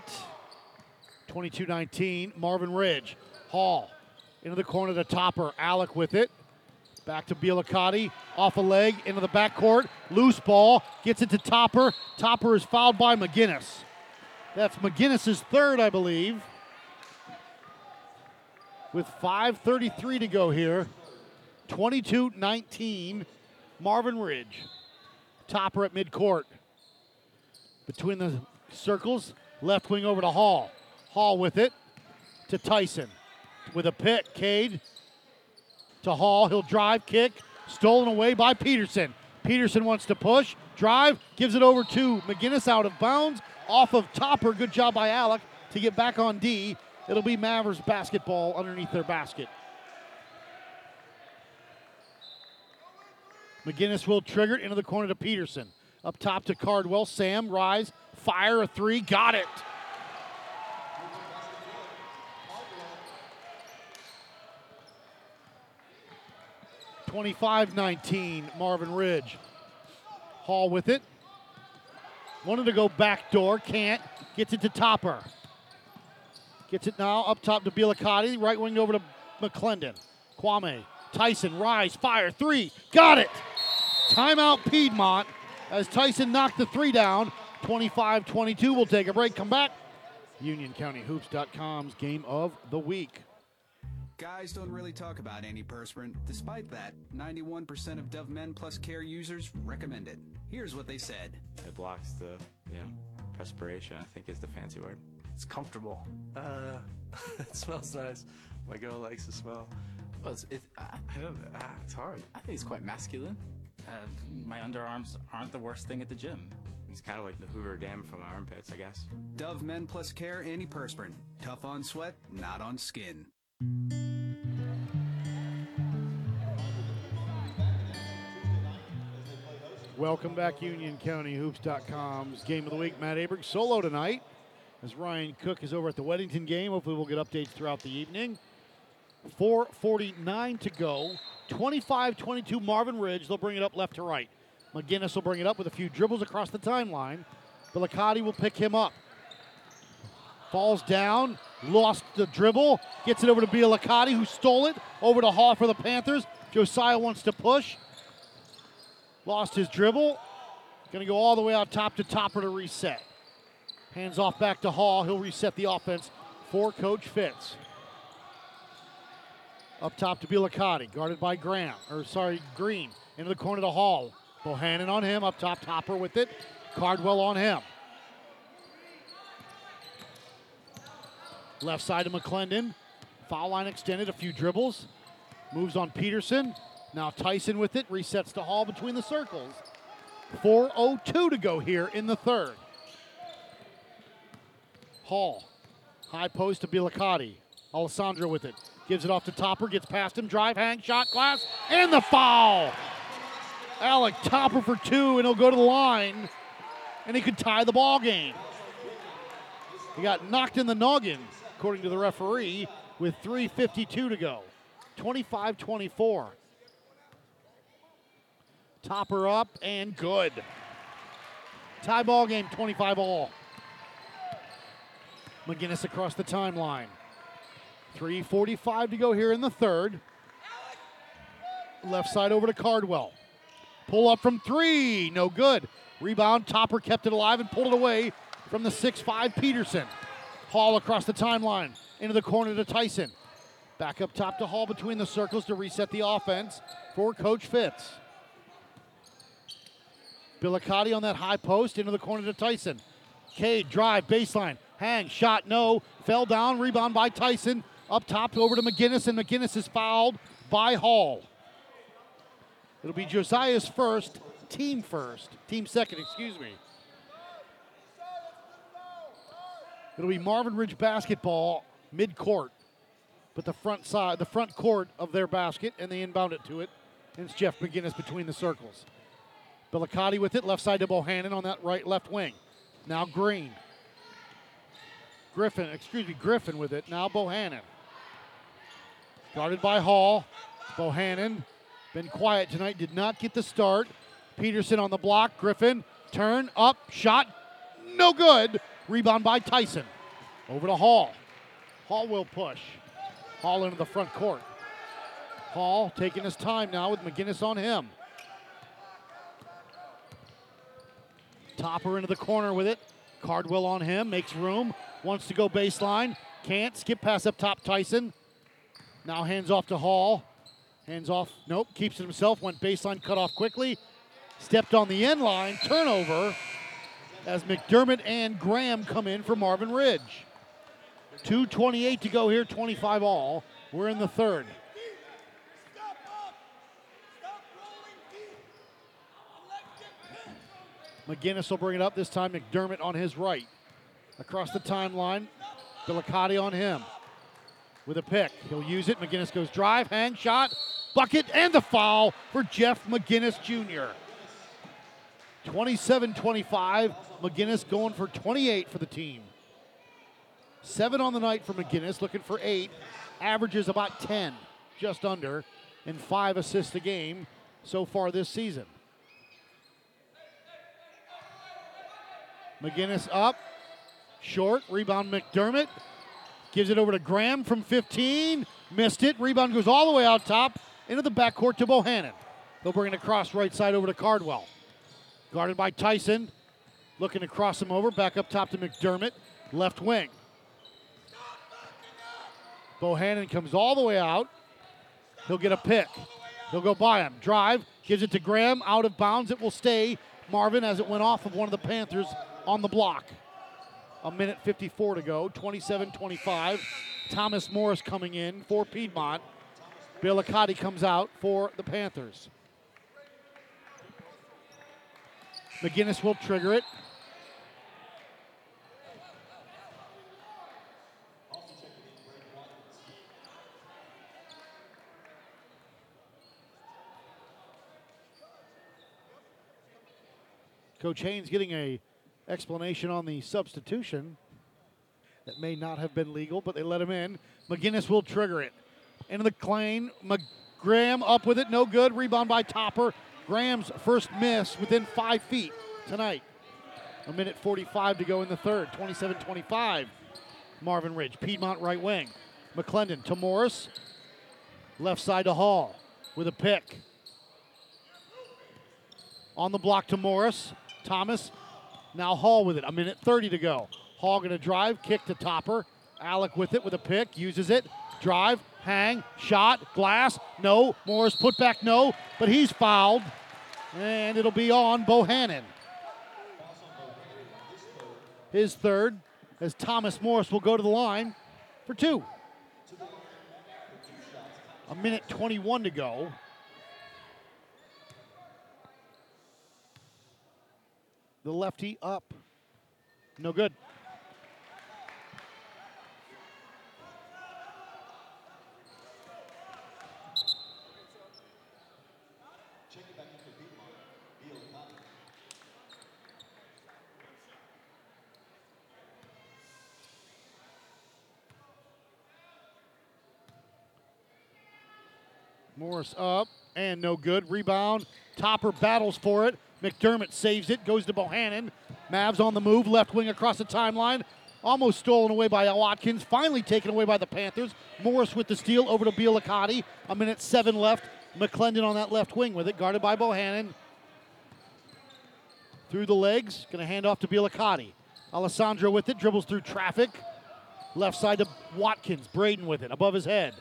22 19. Marvin Ridge. Hall into the corner to Topper. Alec with it. Back to Bielakati. Off a leg into the backcourt. Loose ball. Gets it to Topper. Topper is fouled by McGinnis. That's McGinnis's third, I believe. With 5.33 to go here. 22 19. Marvin Ridge. Topper at midcourt. Between the circles, left wing over to Hall. Hall with it to Tyson. With a pick, Cade to Hall. He'll drive, kick, stolen away by Peterson. Peterson wants to push, drive, gives it over to McGinnis out of bounds, off of Topper. Good job by Alec to get back on D. It'll be Mavericks basketball underneath their basket. McGinnis will trigger it into the corner to Peterson. Up top to Cardwell. Sam, rise, fire a three, got it. Twenty-five nineteen, Marvin Ridge. Hall with it. Wanted to go back door, can't. Gets it to Topper. Gets it now up top to Bielakati, right wing over to McClendon. Kwame, Tyson, rise, fire, three, got it. Timeout Piedmont as Tyson knocked the three down. 25 22. We'll take a break, come back. UnionCountyHoops.com's game of the week. Guys don't really talk about antiperspirant. Despite that, 91% of Dove Men Plus Care users recommend it. Here's what they said. It blocks the, you know, perspiration, I think is the fancy word. It's comfortable. Uh, [LAUGHS] it smells nice. My girl likes the smell. Well, it's, it, I, I don't, ah, it's hard. I think it's quite masculine. Uh, my underarms aren't the worst thing at the gym. It's kind of like the Hoover Dam from my armpits, I guess. Dove Men Plus Care Antiperspirant. Tough on sweat, not on skin. Welcome back, Union County UnionCountyHoops.com's game of the week. Matt Aberg solo tonight as Ryan Cook is over at the Weddington game. Hopefully, we'll get updates throughout the evening. 4.49 to go. 25 22 Marvin Ridge. They'll bring it up left to right. McGinnis will bring it up with a few dribbles across the timeline. Bilicati will pick him up. Falls down, lost the dribble, gets it over to Bielakati, who stole it, over to Hall for the Panthers. Josiah wants to push. Lost his dribble. Going to go all the way out top to Topper to reset. Hands off back to Hall. He'll reset the offense for Coach Fitz. Up top to Bielakati, guarded by Graham, or sorry, Green. Into the corner to Hall. Bohannon on him, up top, Topper with it. Cardwell on him. Left side to McClendon. Foul line extended, a few dribbles. Moves on Peterson. Now Tyson with it, resets to Hall between the circles. 4.02 to go here in the third. Hall, high post to Bielakati. Alessandro with it. Gives it off to Topper, gets past him, drive, hang, shot, glass, and the foul. Alec Topper for two, and he'll go to the line, and he could tie the ball game. He got knocked in the noggin, according to the referee, with 3.52 to go. 25 24. Topper up and good. Tie ball game, 25 all. McGinnis across the timeline. 3.45 to go here in the third. Left side over to Cardwell. Pull up from three, no good. Rebound, Topper kept it alive and pulled it away from the six-five Peterson. Hall across the timeline, into the corner to Tyson. Back up top to Hall between the circles to reset the offense for Coach Fitz. Bilicati on that high post into the corner to Tyson. Cade drive, baseline, hang, shot, no. Fell down, rebound by Tyson. Up top over to McGinnis, and McGinnis is fouled by Hall. It'll be Josiah's first, team first. Team second, excuse me. It'll be Marvin Ridge basketball mid court, but the front side, the front court of their basket, and they inbound it to it. And it's Jeff McGinnis between the circles. Bellicotti with it, left side to Bohannon on that right left wing. Now Green. Griffin, excuse me, Griffin with it. Now Bohannon. Guarded by Hall. Bohannon, been quiet tonight, did not get the start. Peterson on the block. Griffin, turn, up, shot, no good. Rebound by Tyson. Over to Hall. Hall will push. Hall into the front court. Hall taking his time now with McGinnis on him. Topper into the corner with it. Cardwell on him, makes room, wants to go baseline, can't. Skip pass up top, Tyson. Now hands off to Hall. Hands off, nope, keeps it himself, went baseline, cut off quickly. Stepped on the end line, turnover as McDermott and Graham come in for Marvin Ridge. 2.28 to go here, 25 all. We're in the third. McGinnis will bring it up. This time McDermott on his right. Across the timeline, Bellicotti on him with a pick. He'll use it. McGinnis goes drive, hang, shot, bucket, and the foul for Jeff McGinnis Jr. 27 25. McGinnis going for 28 for the team. Seven on the night for McGinnis, looking for eight. Averages about 10, just under, and five assists a game so far this season. McGinnis up, short, rebound McDermott. Gives it over to Graham from 15. Missed it. Rebound goes all the way out top into the backcourt to Bohannon. They'll bring it across right side over to Cardwell. Guarded by Tyson. Looking to cross him over. Back up top to McDermott. Left wing. Bohannon comes all the way out. He'll get a pick. He'll go by him. Drive. Gives it to Graham. Out of bounds. It will stay. Marvin as it went off of one of the Panthers on the block. A minute 54 to go. 27 25. Thomas Morris coming in for Piedmont. Bill Akati comes out for the Panthers. McGinnis will trigger it. Coach Haynes getting a explanation on the substitution that may not have been legal, but they let him in. McGinnis will trigger it. Into the claim. Graham up with it, no good. Rebound by Topper. Graham's first miss within five feet tonight. A minute 45 to go in the third. 27 25. Marvin Ridge, Piedmont right wing. McClendon to Morris. Left side to Hall with a pick. On the block to Morris. Thomas. Now Hall with it. A minute 30 to go. Hall going to drive, kick to Topper. Alec with it with a pick, uses it. Drive, hang, shot, glass, no. Morris put back, no. But he's fouled. And it'll be on Bohannon. His third, as Thomas Morris will go to the line for two. A minute 21 to go. The lefty up. No good. Morris up and no good. Rebound. Topper battles for it. McDermott saves it, goes to Bohannon. Mavs on the move, left wing across the timeline. Almost stolen away by Watkins, finally taken away by the Panthers. Morris with the steal over to Bielakati. A minute seven left. McClendon on that left wing with it, guarded by Bohannon. Through the legs, going to hand off to Bielakati. Alessandro with it, dribbles through traffic. Left side to Watkins. Braden with it, above his head.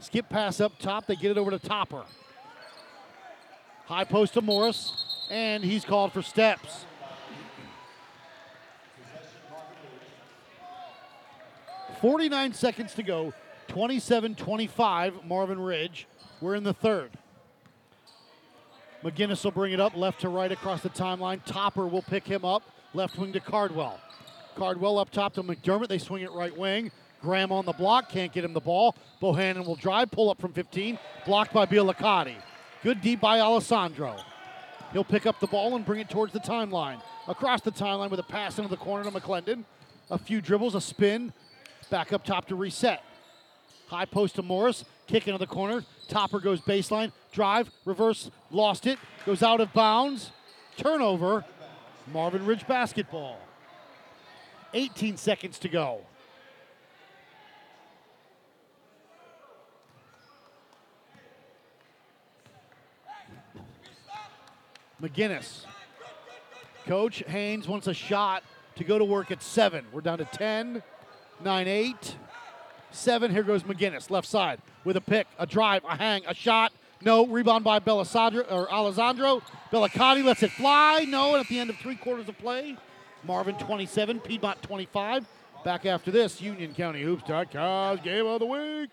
Skip pass up top, they get it over to Topper. High post to Morris, and he's called for steps. Forty-nine seconds to go. 27-25, Marvin Ridge. We're in the third. McGinnis will bring it up left to right across the timeline. Topper will pick him up left wing to Cardwell. Cardwell up top to McDermott. They swing it right wing. Graham on the block, can't get him the ball. Bohannon will drive, pull up from 15, blocked by Bielakati. Good deep by Alessandro. He'll pick up the ball and bring it towards the timeline. Across the timeline with a pass into the corner to McClendon. A few dribbles, a spin, back up top to reset. High post to Morris, kick into the corner. Topper goes baseline, drive, reverse, lost it, goes out of bounds. Turnover, Marvin Ridge basketball. 18 seconds to go. McGinnis. Coach Haynes wants a shot to go to work at seven. We're down to 10, 9, 8, 7. Here goes McGinnis, left side, with a pick, a drive, a hang, a shot. No, rebound by Belisandro, or Alessandro. Bellicati lets it fly. No, and at the end of three quarters of play, Marvin 27, Piedmont 25. Back after this, UnionCountyHoops.com's Game of the Week.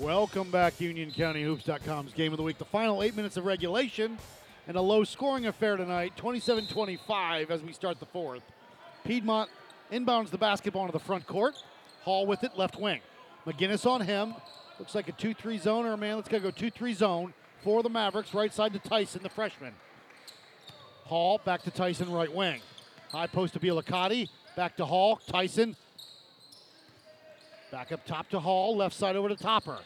Welcome back, UnionCountyHoops.com's Game of the Week. The final eight minutes of regulation and a low scoring affair tonight, 27 25 as we start the fourth. Piedmont inbounds the basketball into the front court. Hall with it, left wing. McGinnis on him. Looks like a 2 3 zone, or a man, let's go 2 3 zone for the Mavericks. Right side to Tyson, the freshman. Hall back to Tyson, right wing. High post to Bielakati. Back to Hall. Tyson. Back up top to Hall. Left side over to Topper.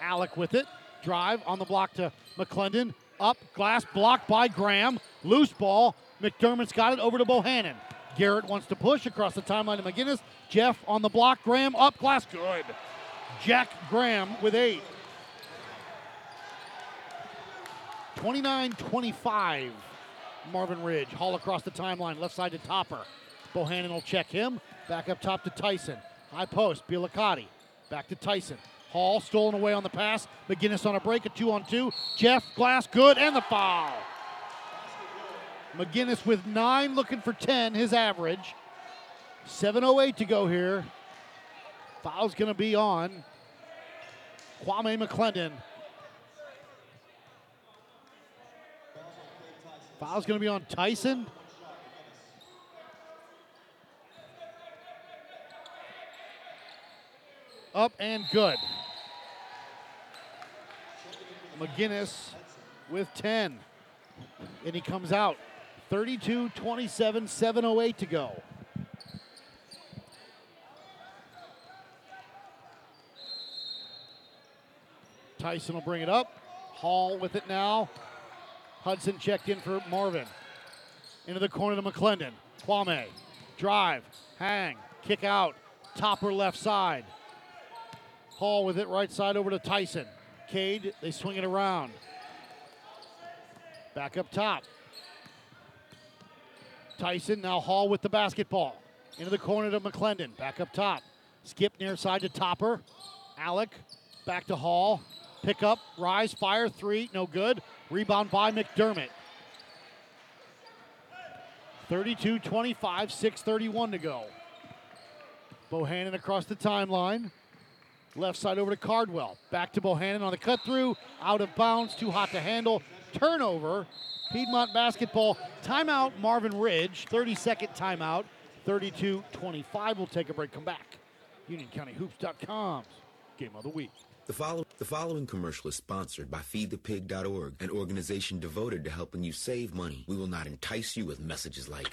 Alec with it. Drive on the block to McClendon. Up. Glass blocked by Graham. Loose ball. McDermott's got it over to Bohannon. Garrett wants to push across the timeline to McGinnis. Jeff on the block. Graham up. Glass good. Jack Graham with eight. 29 25. Marvin Ridge. Hall across the timeline, left side to Topper. Bohannon will check him. Back up top to Tyson. High post, Bielakati. Back to Tyson. Hall stolen away on the pass. McGinnis on a break, a two on two. Jeff Glass, good, and the foul. McGinnis with nine, looking for 10, his average. 7.08 to go here. Foul's going to be on Kwame McClendon. Foul's going to be on Tyson. Up and good. McGinnis with 10. And he comes out 32 27, 7.08 to go. Tyson will bring it up. Hall with it now. Hudson checked in for Marvin. Into the corner to McClendon. Kwame. Drive. Hang. Kick out. Topper left side. Hall with it right side over to Tyson. Cade, they swing it around. Back up top. Tyson, now Hall with the basketball. Into the corner to McClendon. Back up top. Skip near side to Topper. Alec. Back to Hall. Pick up. Rise. Fire. Three. No good. Rebound by McDermott. 32 25, 6.31 to go. Bohannon across the timeline. Left side over to Cardwell. Back to Bohannon on the cut through. Out of bounds. Too hot to handle. Turnover. Piedmont basketball. Timeout, Marvin Ridge. 30 second timeout. 32 25. We'll take a break. Come back. UnionCountyHoops.com's game of the week. The, follow- the following commercial is sponsored by FeedThePig.org, an organization devoted to helping you save money. We will not entice you with messages like,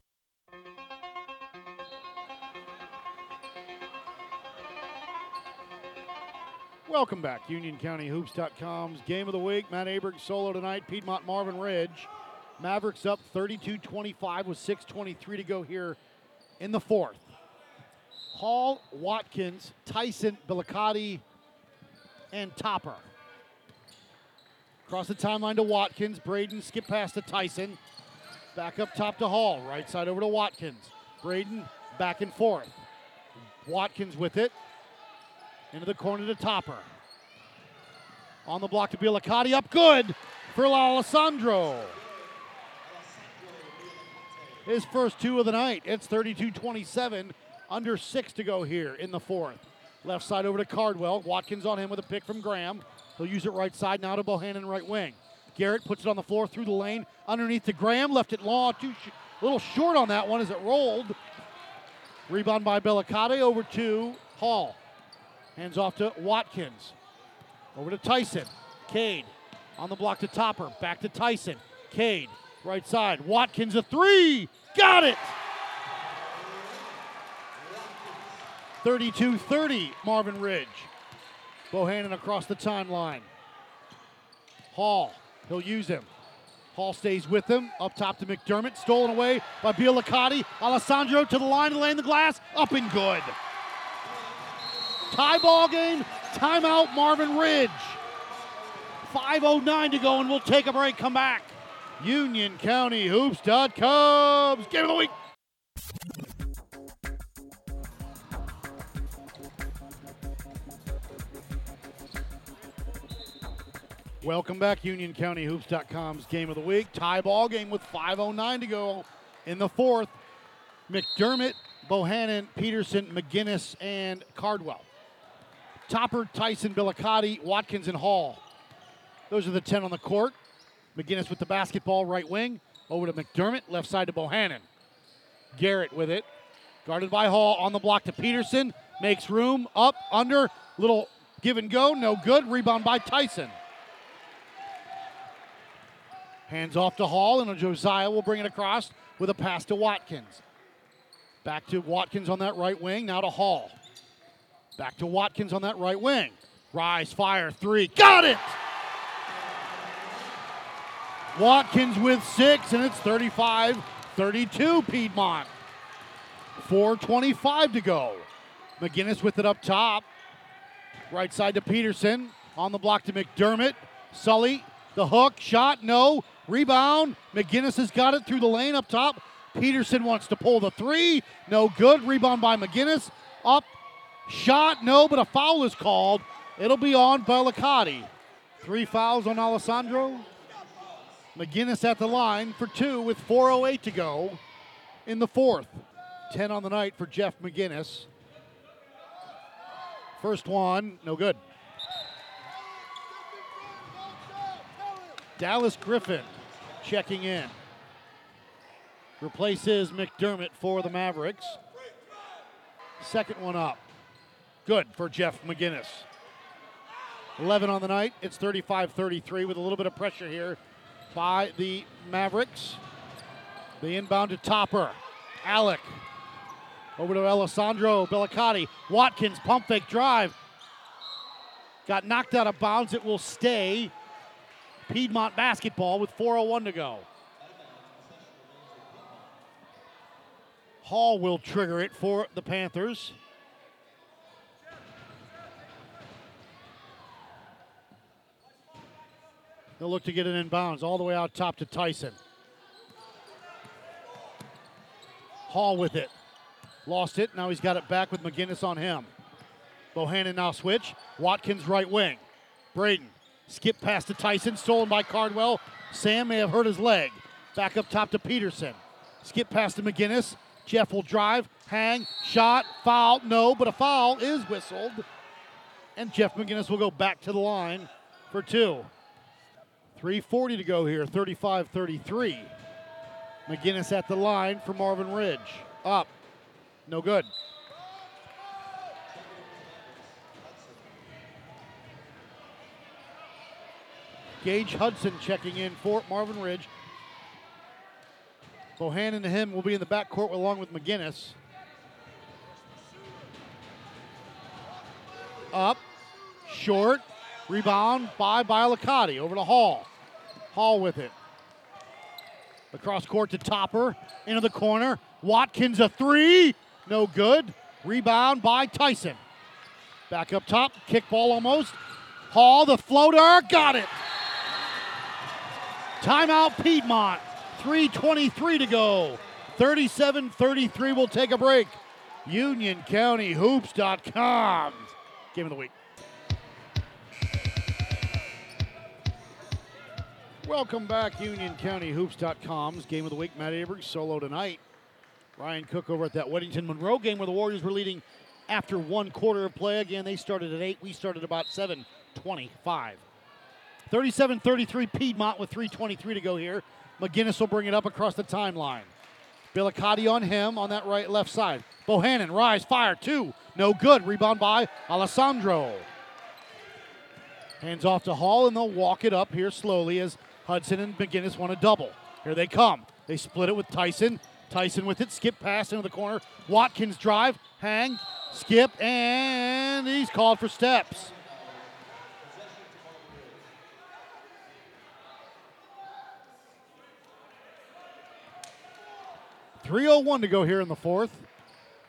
Welcome back. UnionCountyHoops.com's game of the week. Matt Aberg solo tonight. Piedmont Marvin Ridge. Mavericks up 32 25 with 6.23 to go here in the fourth. Hall, Watkins, Tyson, Bilicati, and Topper. Across the timeline to Watkins. Braden skip past to Tyson. Back up top to Hall. Right side over to Watkins. Braden back and forth. Watkins with it. Into the corner to Topper. On the block to Bielakati. Up good for Alessandro. His first two of the night. It's 32 27. Under six to go here in the fourth. Left side over to Cardwell. Watkins on him with a pick from Graham. He'll use it right side now to Bohannon right wing. Garrett puts it on the floor through the lane underneath to Graham. Left it long. Too sh- a little short on that one as it rolled. Rebound by Bellicate over to Hall. Hands off to Watkins. Over to Tyson. Cade on the block to Topper. Back to Tyson. Cade, right side. Watkins a three. Got it! 32 30, Marvin Ridge. Bohannon across the timeline. Hall, he'll use him. Hall stays with him. Up top to McDermott. Stolen away by Bielakati. Alessandro to the line to lay in the glass. Up and good. Tie ball game. Timeout Marvin Ridge. 5.09 to go, and we'll take a break. Come back. Union County Hoops.com's Game of the Week. Welcome back, Union County Hoops.com's Game of the Week. Tie ball game with 5.09 to go in the fourth. McDermott, Bohannon, Peterson, McGinnis, and Cardwell. Topper, Tyson, Bilicati, Watkins, and Hall. Those are the 10 on the court. McGinnis with the basketball, right wing. Over to McDermott, left side to Bohannon. Garrett with it. Guarded by Hall on the block to Peterson. Makes room, up, under, little give and go, no good. Rebound by Tyson. Hands off to Hall, and Josiah will bring it across with a pass to Watkins. Back to Watkins on that right wing, now to Hall. Back to Watkins on that right wing. Rise, fire, three. Got it! Watkins with six, and it's 35 32 Piedmont. 4.25 to go. McGinnis with it up top. Right side to Peterson. On the block to McDermott. Sully, the hook, shot, no. Rebound. McGinnis has got it through the lane up top. Peterson wants to pull the three. No good. Rebound by McGinnis. Up. Shot, no, but a foul is called. It'll be on Bellicati. Three fouls on Alessandro. McGinnis at the line for two with 4.08 to go in the fourth. 10 on the night for Jeff McGinnis. First one, no good. Dallas Griffin checking in. Replaces McDermott for the Mavericks. Second one up. Good for Jeff McGinnis. 11 on the night. It's 35 33 with a little bit of pressure here by the Mavericks. The inbound to Topper. Alec. Over to Alessandro Bellicati. Watkins, pump fake drive. Got knocked out of bounds. It will stay. Piedmont basketball with 4.01 to go. Hall will trigger it for the Panthers. They'll look to get it inbounds all the way out top to Tyson. Hall with it. Lost it. Now he's got it back with McGinnis on him. Bohannon now switch. Watkins right wing. Braden. Skip pass to Tyson. Stolen by Cardwell. Sam may have hurt his leg. Back up top to Peterson. Skip pass to McGinnis. Jeff will drive. Hang. Shot. Foul. No, but a foul is whistled. And Jeff McGinnis will go back to the line for two. 3.40 to go here. 35 33. McGinnis at the line for Marvin Ridge. Up. No good. Gage Hudson checking in for Marvin Ridge. Bohannon and him will be in the backcourt along with McGinnis. Up. Short. Rebound by Bialacati. Over to Hall. Hall with it. Across court to Topper. Into the corner. Watkins a three. No good. Rebound by Tyson. Back up top. Kick ball almost. Hall, the floater. Got it. Timeout Piedmont. 3.23 to go. 37 33. We'll take a break. UnionCountyHoops.com. Game of the week. Welcome back, UnionCountyHoops.com's Game of the Week. Matt Avery solo tonight. Ryan Cook over at that Weddington Monroe game where the Warriors were leading after one quarter of play. Again, they started at 8. We started about 7 25. 37 33 Piedmont with 3.23 to go here. McGinnis will bring it up across the timeline. Bellicotti on him on that right left side. Bohannon, rise, fire, two. No good. Rebound by Alessandro. Hands off to Hall, and they'll walk it up here slowly as Hudson and McGinnis want a double. Here they come. They split it with Tyson. Tyson with it, skip pass into the corner. Watkins drive, hang, skip, and he's called for steps. Three oh one to go here in the fourth.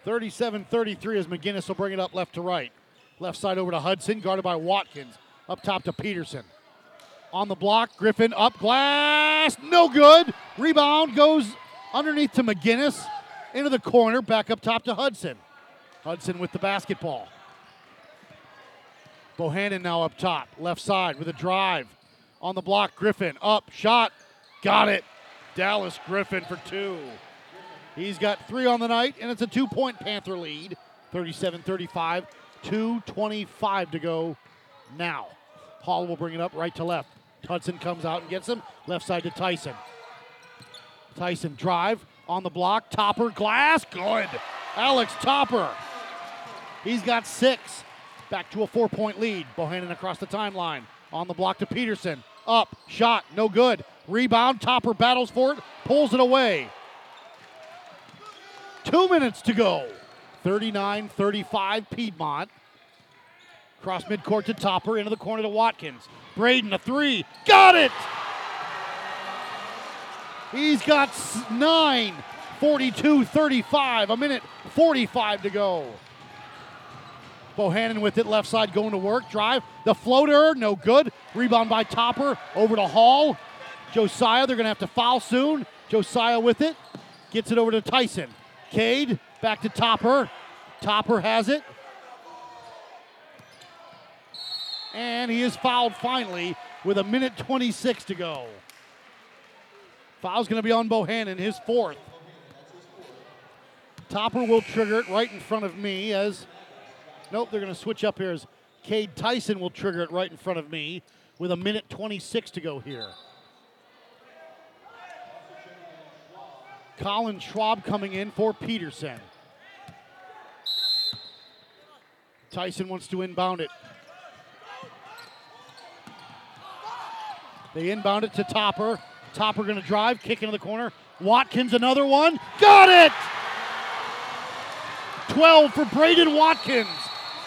37-33 as McGinnis will bring it up left to right. Left side over to Hudson, guarded by Watkins. Up top to Peterson. On the block, Griffin up glass, no good. Rebound goes underneath to McGinnis, into the corner, back up top to Hudson. Hudson with the basketball. Bohannon now up top, left side with a drive. On the block, Griffin up, shot, got it. Dallas Griffin for two. He's got three on the night, and it's a two point Panther lead 37 35, 2.25 to go now. Hall will bring it up right to left. Hudson comes out and gets him. Left side to Tyson. Tyson drive on the block. Topper, glass, good. Alex Topper. He's got six. Back to a four point lead. Bohannon across the timeline. On the block to Peterson. Up, shot, no good. Rebound, Topper battles for it, pulls it away. Two minutes to go. 39 35 Piedmont. Cross midcourt to Topper, into the corner to Watkins. Braden, a three. Got it! He's got nine. 42 35. A minute 45 to go. Bohannon with it, left side going to work. Drive. The floater, no good. Rebound by Topper. Over to Hall. Josiah, they're going to have to foul soon. Josiah with it. Gets it over to Tyson. Cade back to Topper. Topper has it. And he is fouled finally with a minute 26 to go. Foul's going to be on Bohannon, his fourth. Topper will trigger it right in front of me as. Nope, they're going to switch up here as Cade Tyson will trigger it right in front of me with a minute 26 to go here. Colin Schwab coming in for Peterson. Tyson wants to inbound it. They inbound it to Topper. Topper going to drive, kick into the corner. Watkins, another one. Got it! 12 for Braden Watkins.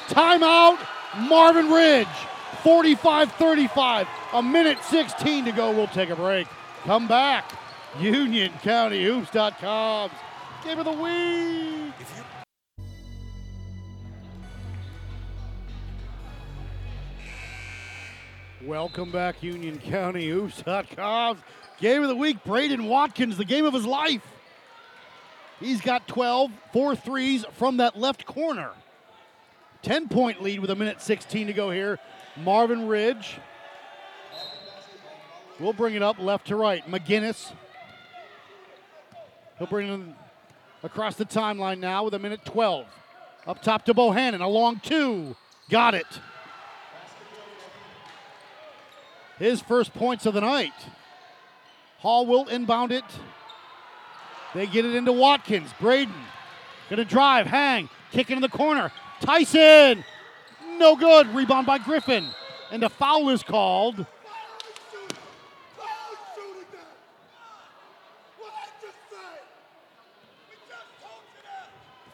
Timeout, Marvin Ridge. 45 35. A minute 16 to go. We'll take a break. Come back. UnionCountyHoops.com. Game of the week. Welcome back, UnionCountyHoops.com. Game of the week, Braden Watkins, the game of his life. He's got 12, four threes from that left corner. 10 point lead with a minute 16 to go here. Marvin Ridge. We'll bring it up left to right. McGinnis. He'll bring it across the timeline now with a minute 12. Up top to Bohannon, a long two. Got it. His first points of the night. Hall will inbound it. They get it into Watkins. Braden gonna drive, hang, kick into the corner. Tyson, no good. Rebound by Griffin, and a foul is called.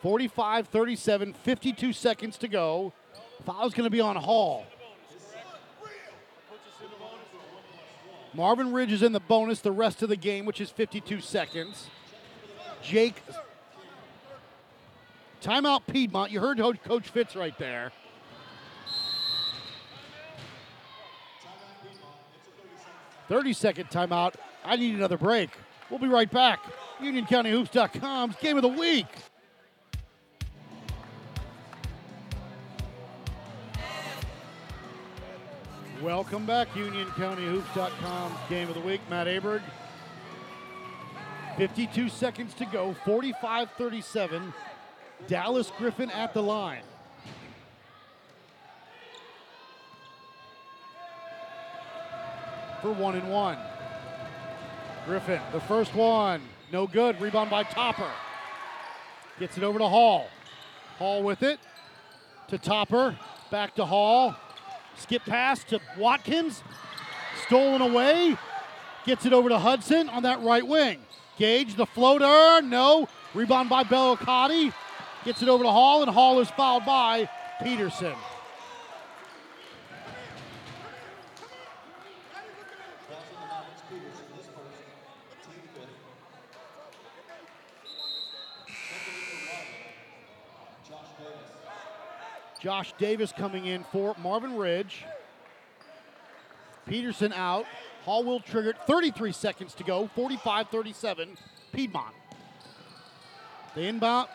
Forty-five, thirty-seven, 52 seconds to go. Foul's going to be on Hall. Marvin Ridge is in the bonus the rest of the game, which is 52 seconds. Jake. Timeout Piedmont. You heard Coach Fitz right there. Thirty second timeout. I need another break. We'll be right back. UnionCountyHoops.com's game of the week. Welcome back, UnionCountyHoops.com game of the week. Matt Aberg. 52 seconds to go, 45 37. Dallas Griffin at the line. For one and one. Griffin, the first one, no good. Rebound by Topper. Gets it over to Hall. Hall with it to Topper. Back to Hall. Skip pass to Watkins. Stolen away. Gets it over to Hudson on that right wing. Gage, the floater. No. Rebound by Bellicotti. Gets it over to Hall, and Hall is fouled by Peterson. Josh Davis coming in for Marvin Ridge. Peterson out. Hall will trigger. 33 seconds to go. 45 37. Piedmont. The inbound.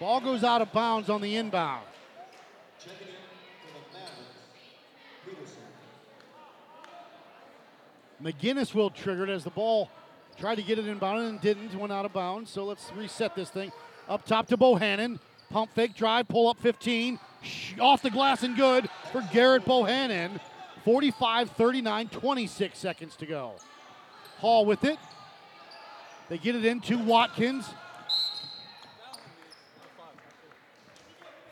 Ball goes out of bounds on the inbound. McGinnis will trigger it as the ball tried to get it inbound and didn't, went out of bounds. So let's reset this thing. Up top to Bohannon. Pump fake drive, pull up 15. Off the glass and good for Garrett Bohannon. 45 39, 26 seconds to go. Hall with it. They get it into Watkins.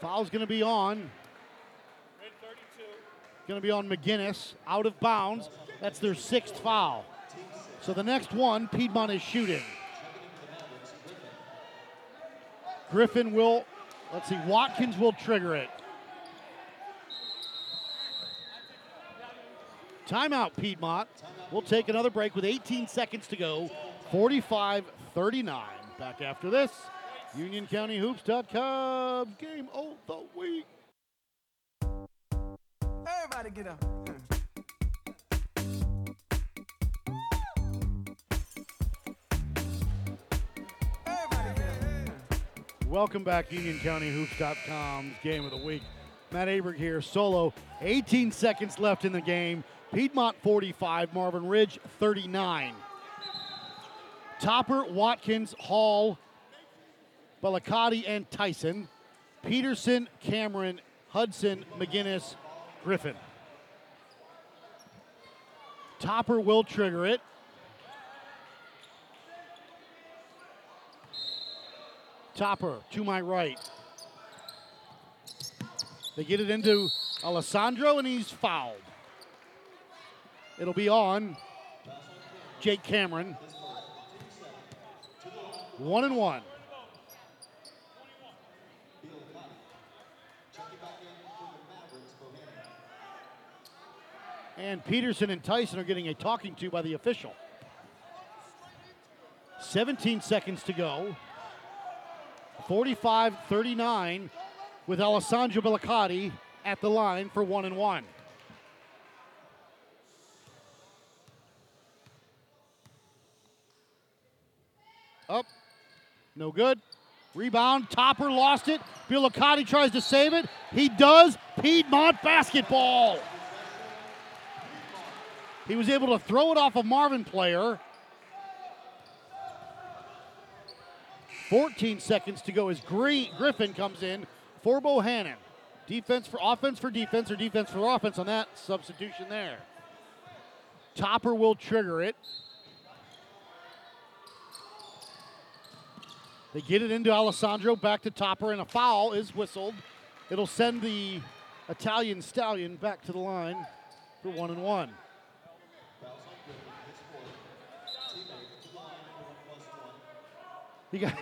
Foul's going to be on. Going to be on McGinnis. Out of bounds. That's their sixth foul. So the next one, Piedmont is shooting. Griffin will, let's see, Watkins will trigger it. Timeout, Piedmont. We'll take another break with 18 seconds to go. 45 39. Back after this. UnionCountyHoops.com game of the week. Everybody get up. Welcome back, UnionCountyHoops.com's game of the week. Matt Aberg here, solo. 18 seconds left in the game. Piedmont 45, Marvin Ridge 39. Topper, Watkins, Hall, Bellicotti, and Tyson. Peterson, Cameron, Hudson, McGinnis, Griffin. Topper will trigger it. Topper to my right. They get it into Alessandro, and he's fouled. It'll be on Jake Cameron. One and one. And Peterson and Tyson are getting a talking to by the official. 17 seconds to go. 45 39 with Alessandro Bellicotti at the line for one and one. Up. No good. Rebound. Topper lost it. Bellicotti tries to save it. He does. Piedmont basketball. He was able to throw it off a Marvin player. 14 seconds to go as Green, Griffin comes in for Bohannon. Defense for offense for defense or defense for offense on that substitution there. Topper will trigger it. They get it into Alessandro, back to Topper, and a foul is whistled. It'll send the Italian Stallion back to the line for one and one. He got,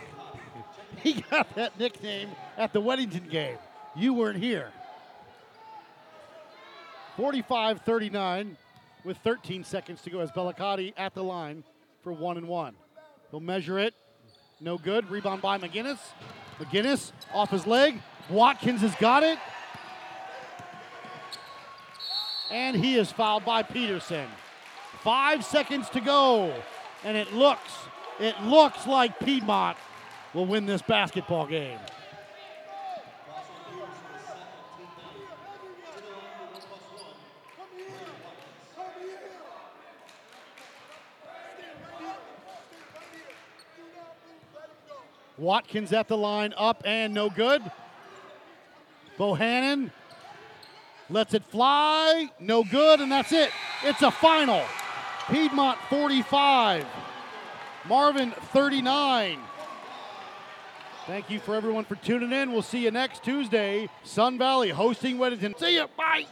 [LAUGHS] he got that nickname at the Weddington game. You weren't here. 45 39 with 13 seconds to go as Bellicotti at the line for one and one. He'll measure it. No good. Rebound by McGinnis. McGinnis off his leg. Watkins has got it. And he is fouled by Peterson. Five seconds to go, and it looks, it looks like Piedmont will win this basketball game. Watkins at the line, up and no good. Bohannon lets it fly, no good, and that's it. It's a final. Piedmont 45, Marvin 39. Thank you for everyone for tuning in. We'll see you next Tuesday. Sun Valley hosting Weddington. See you. Bye.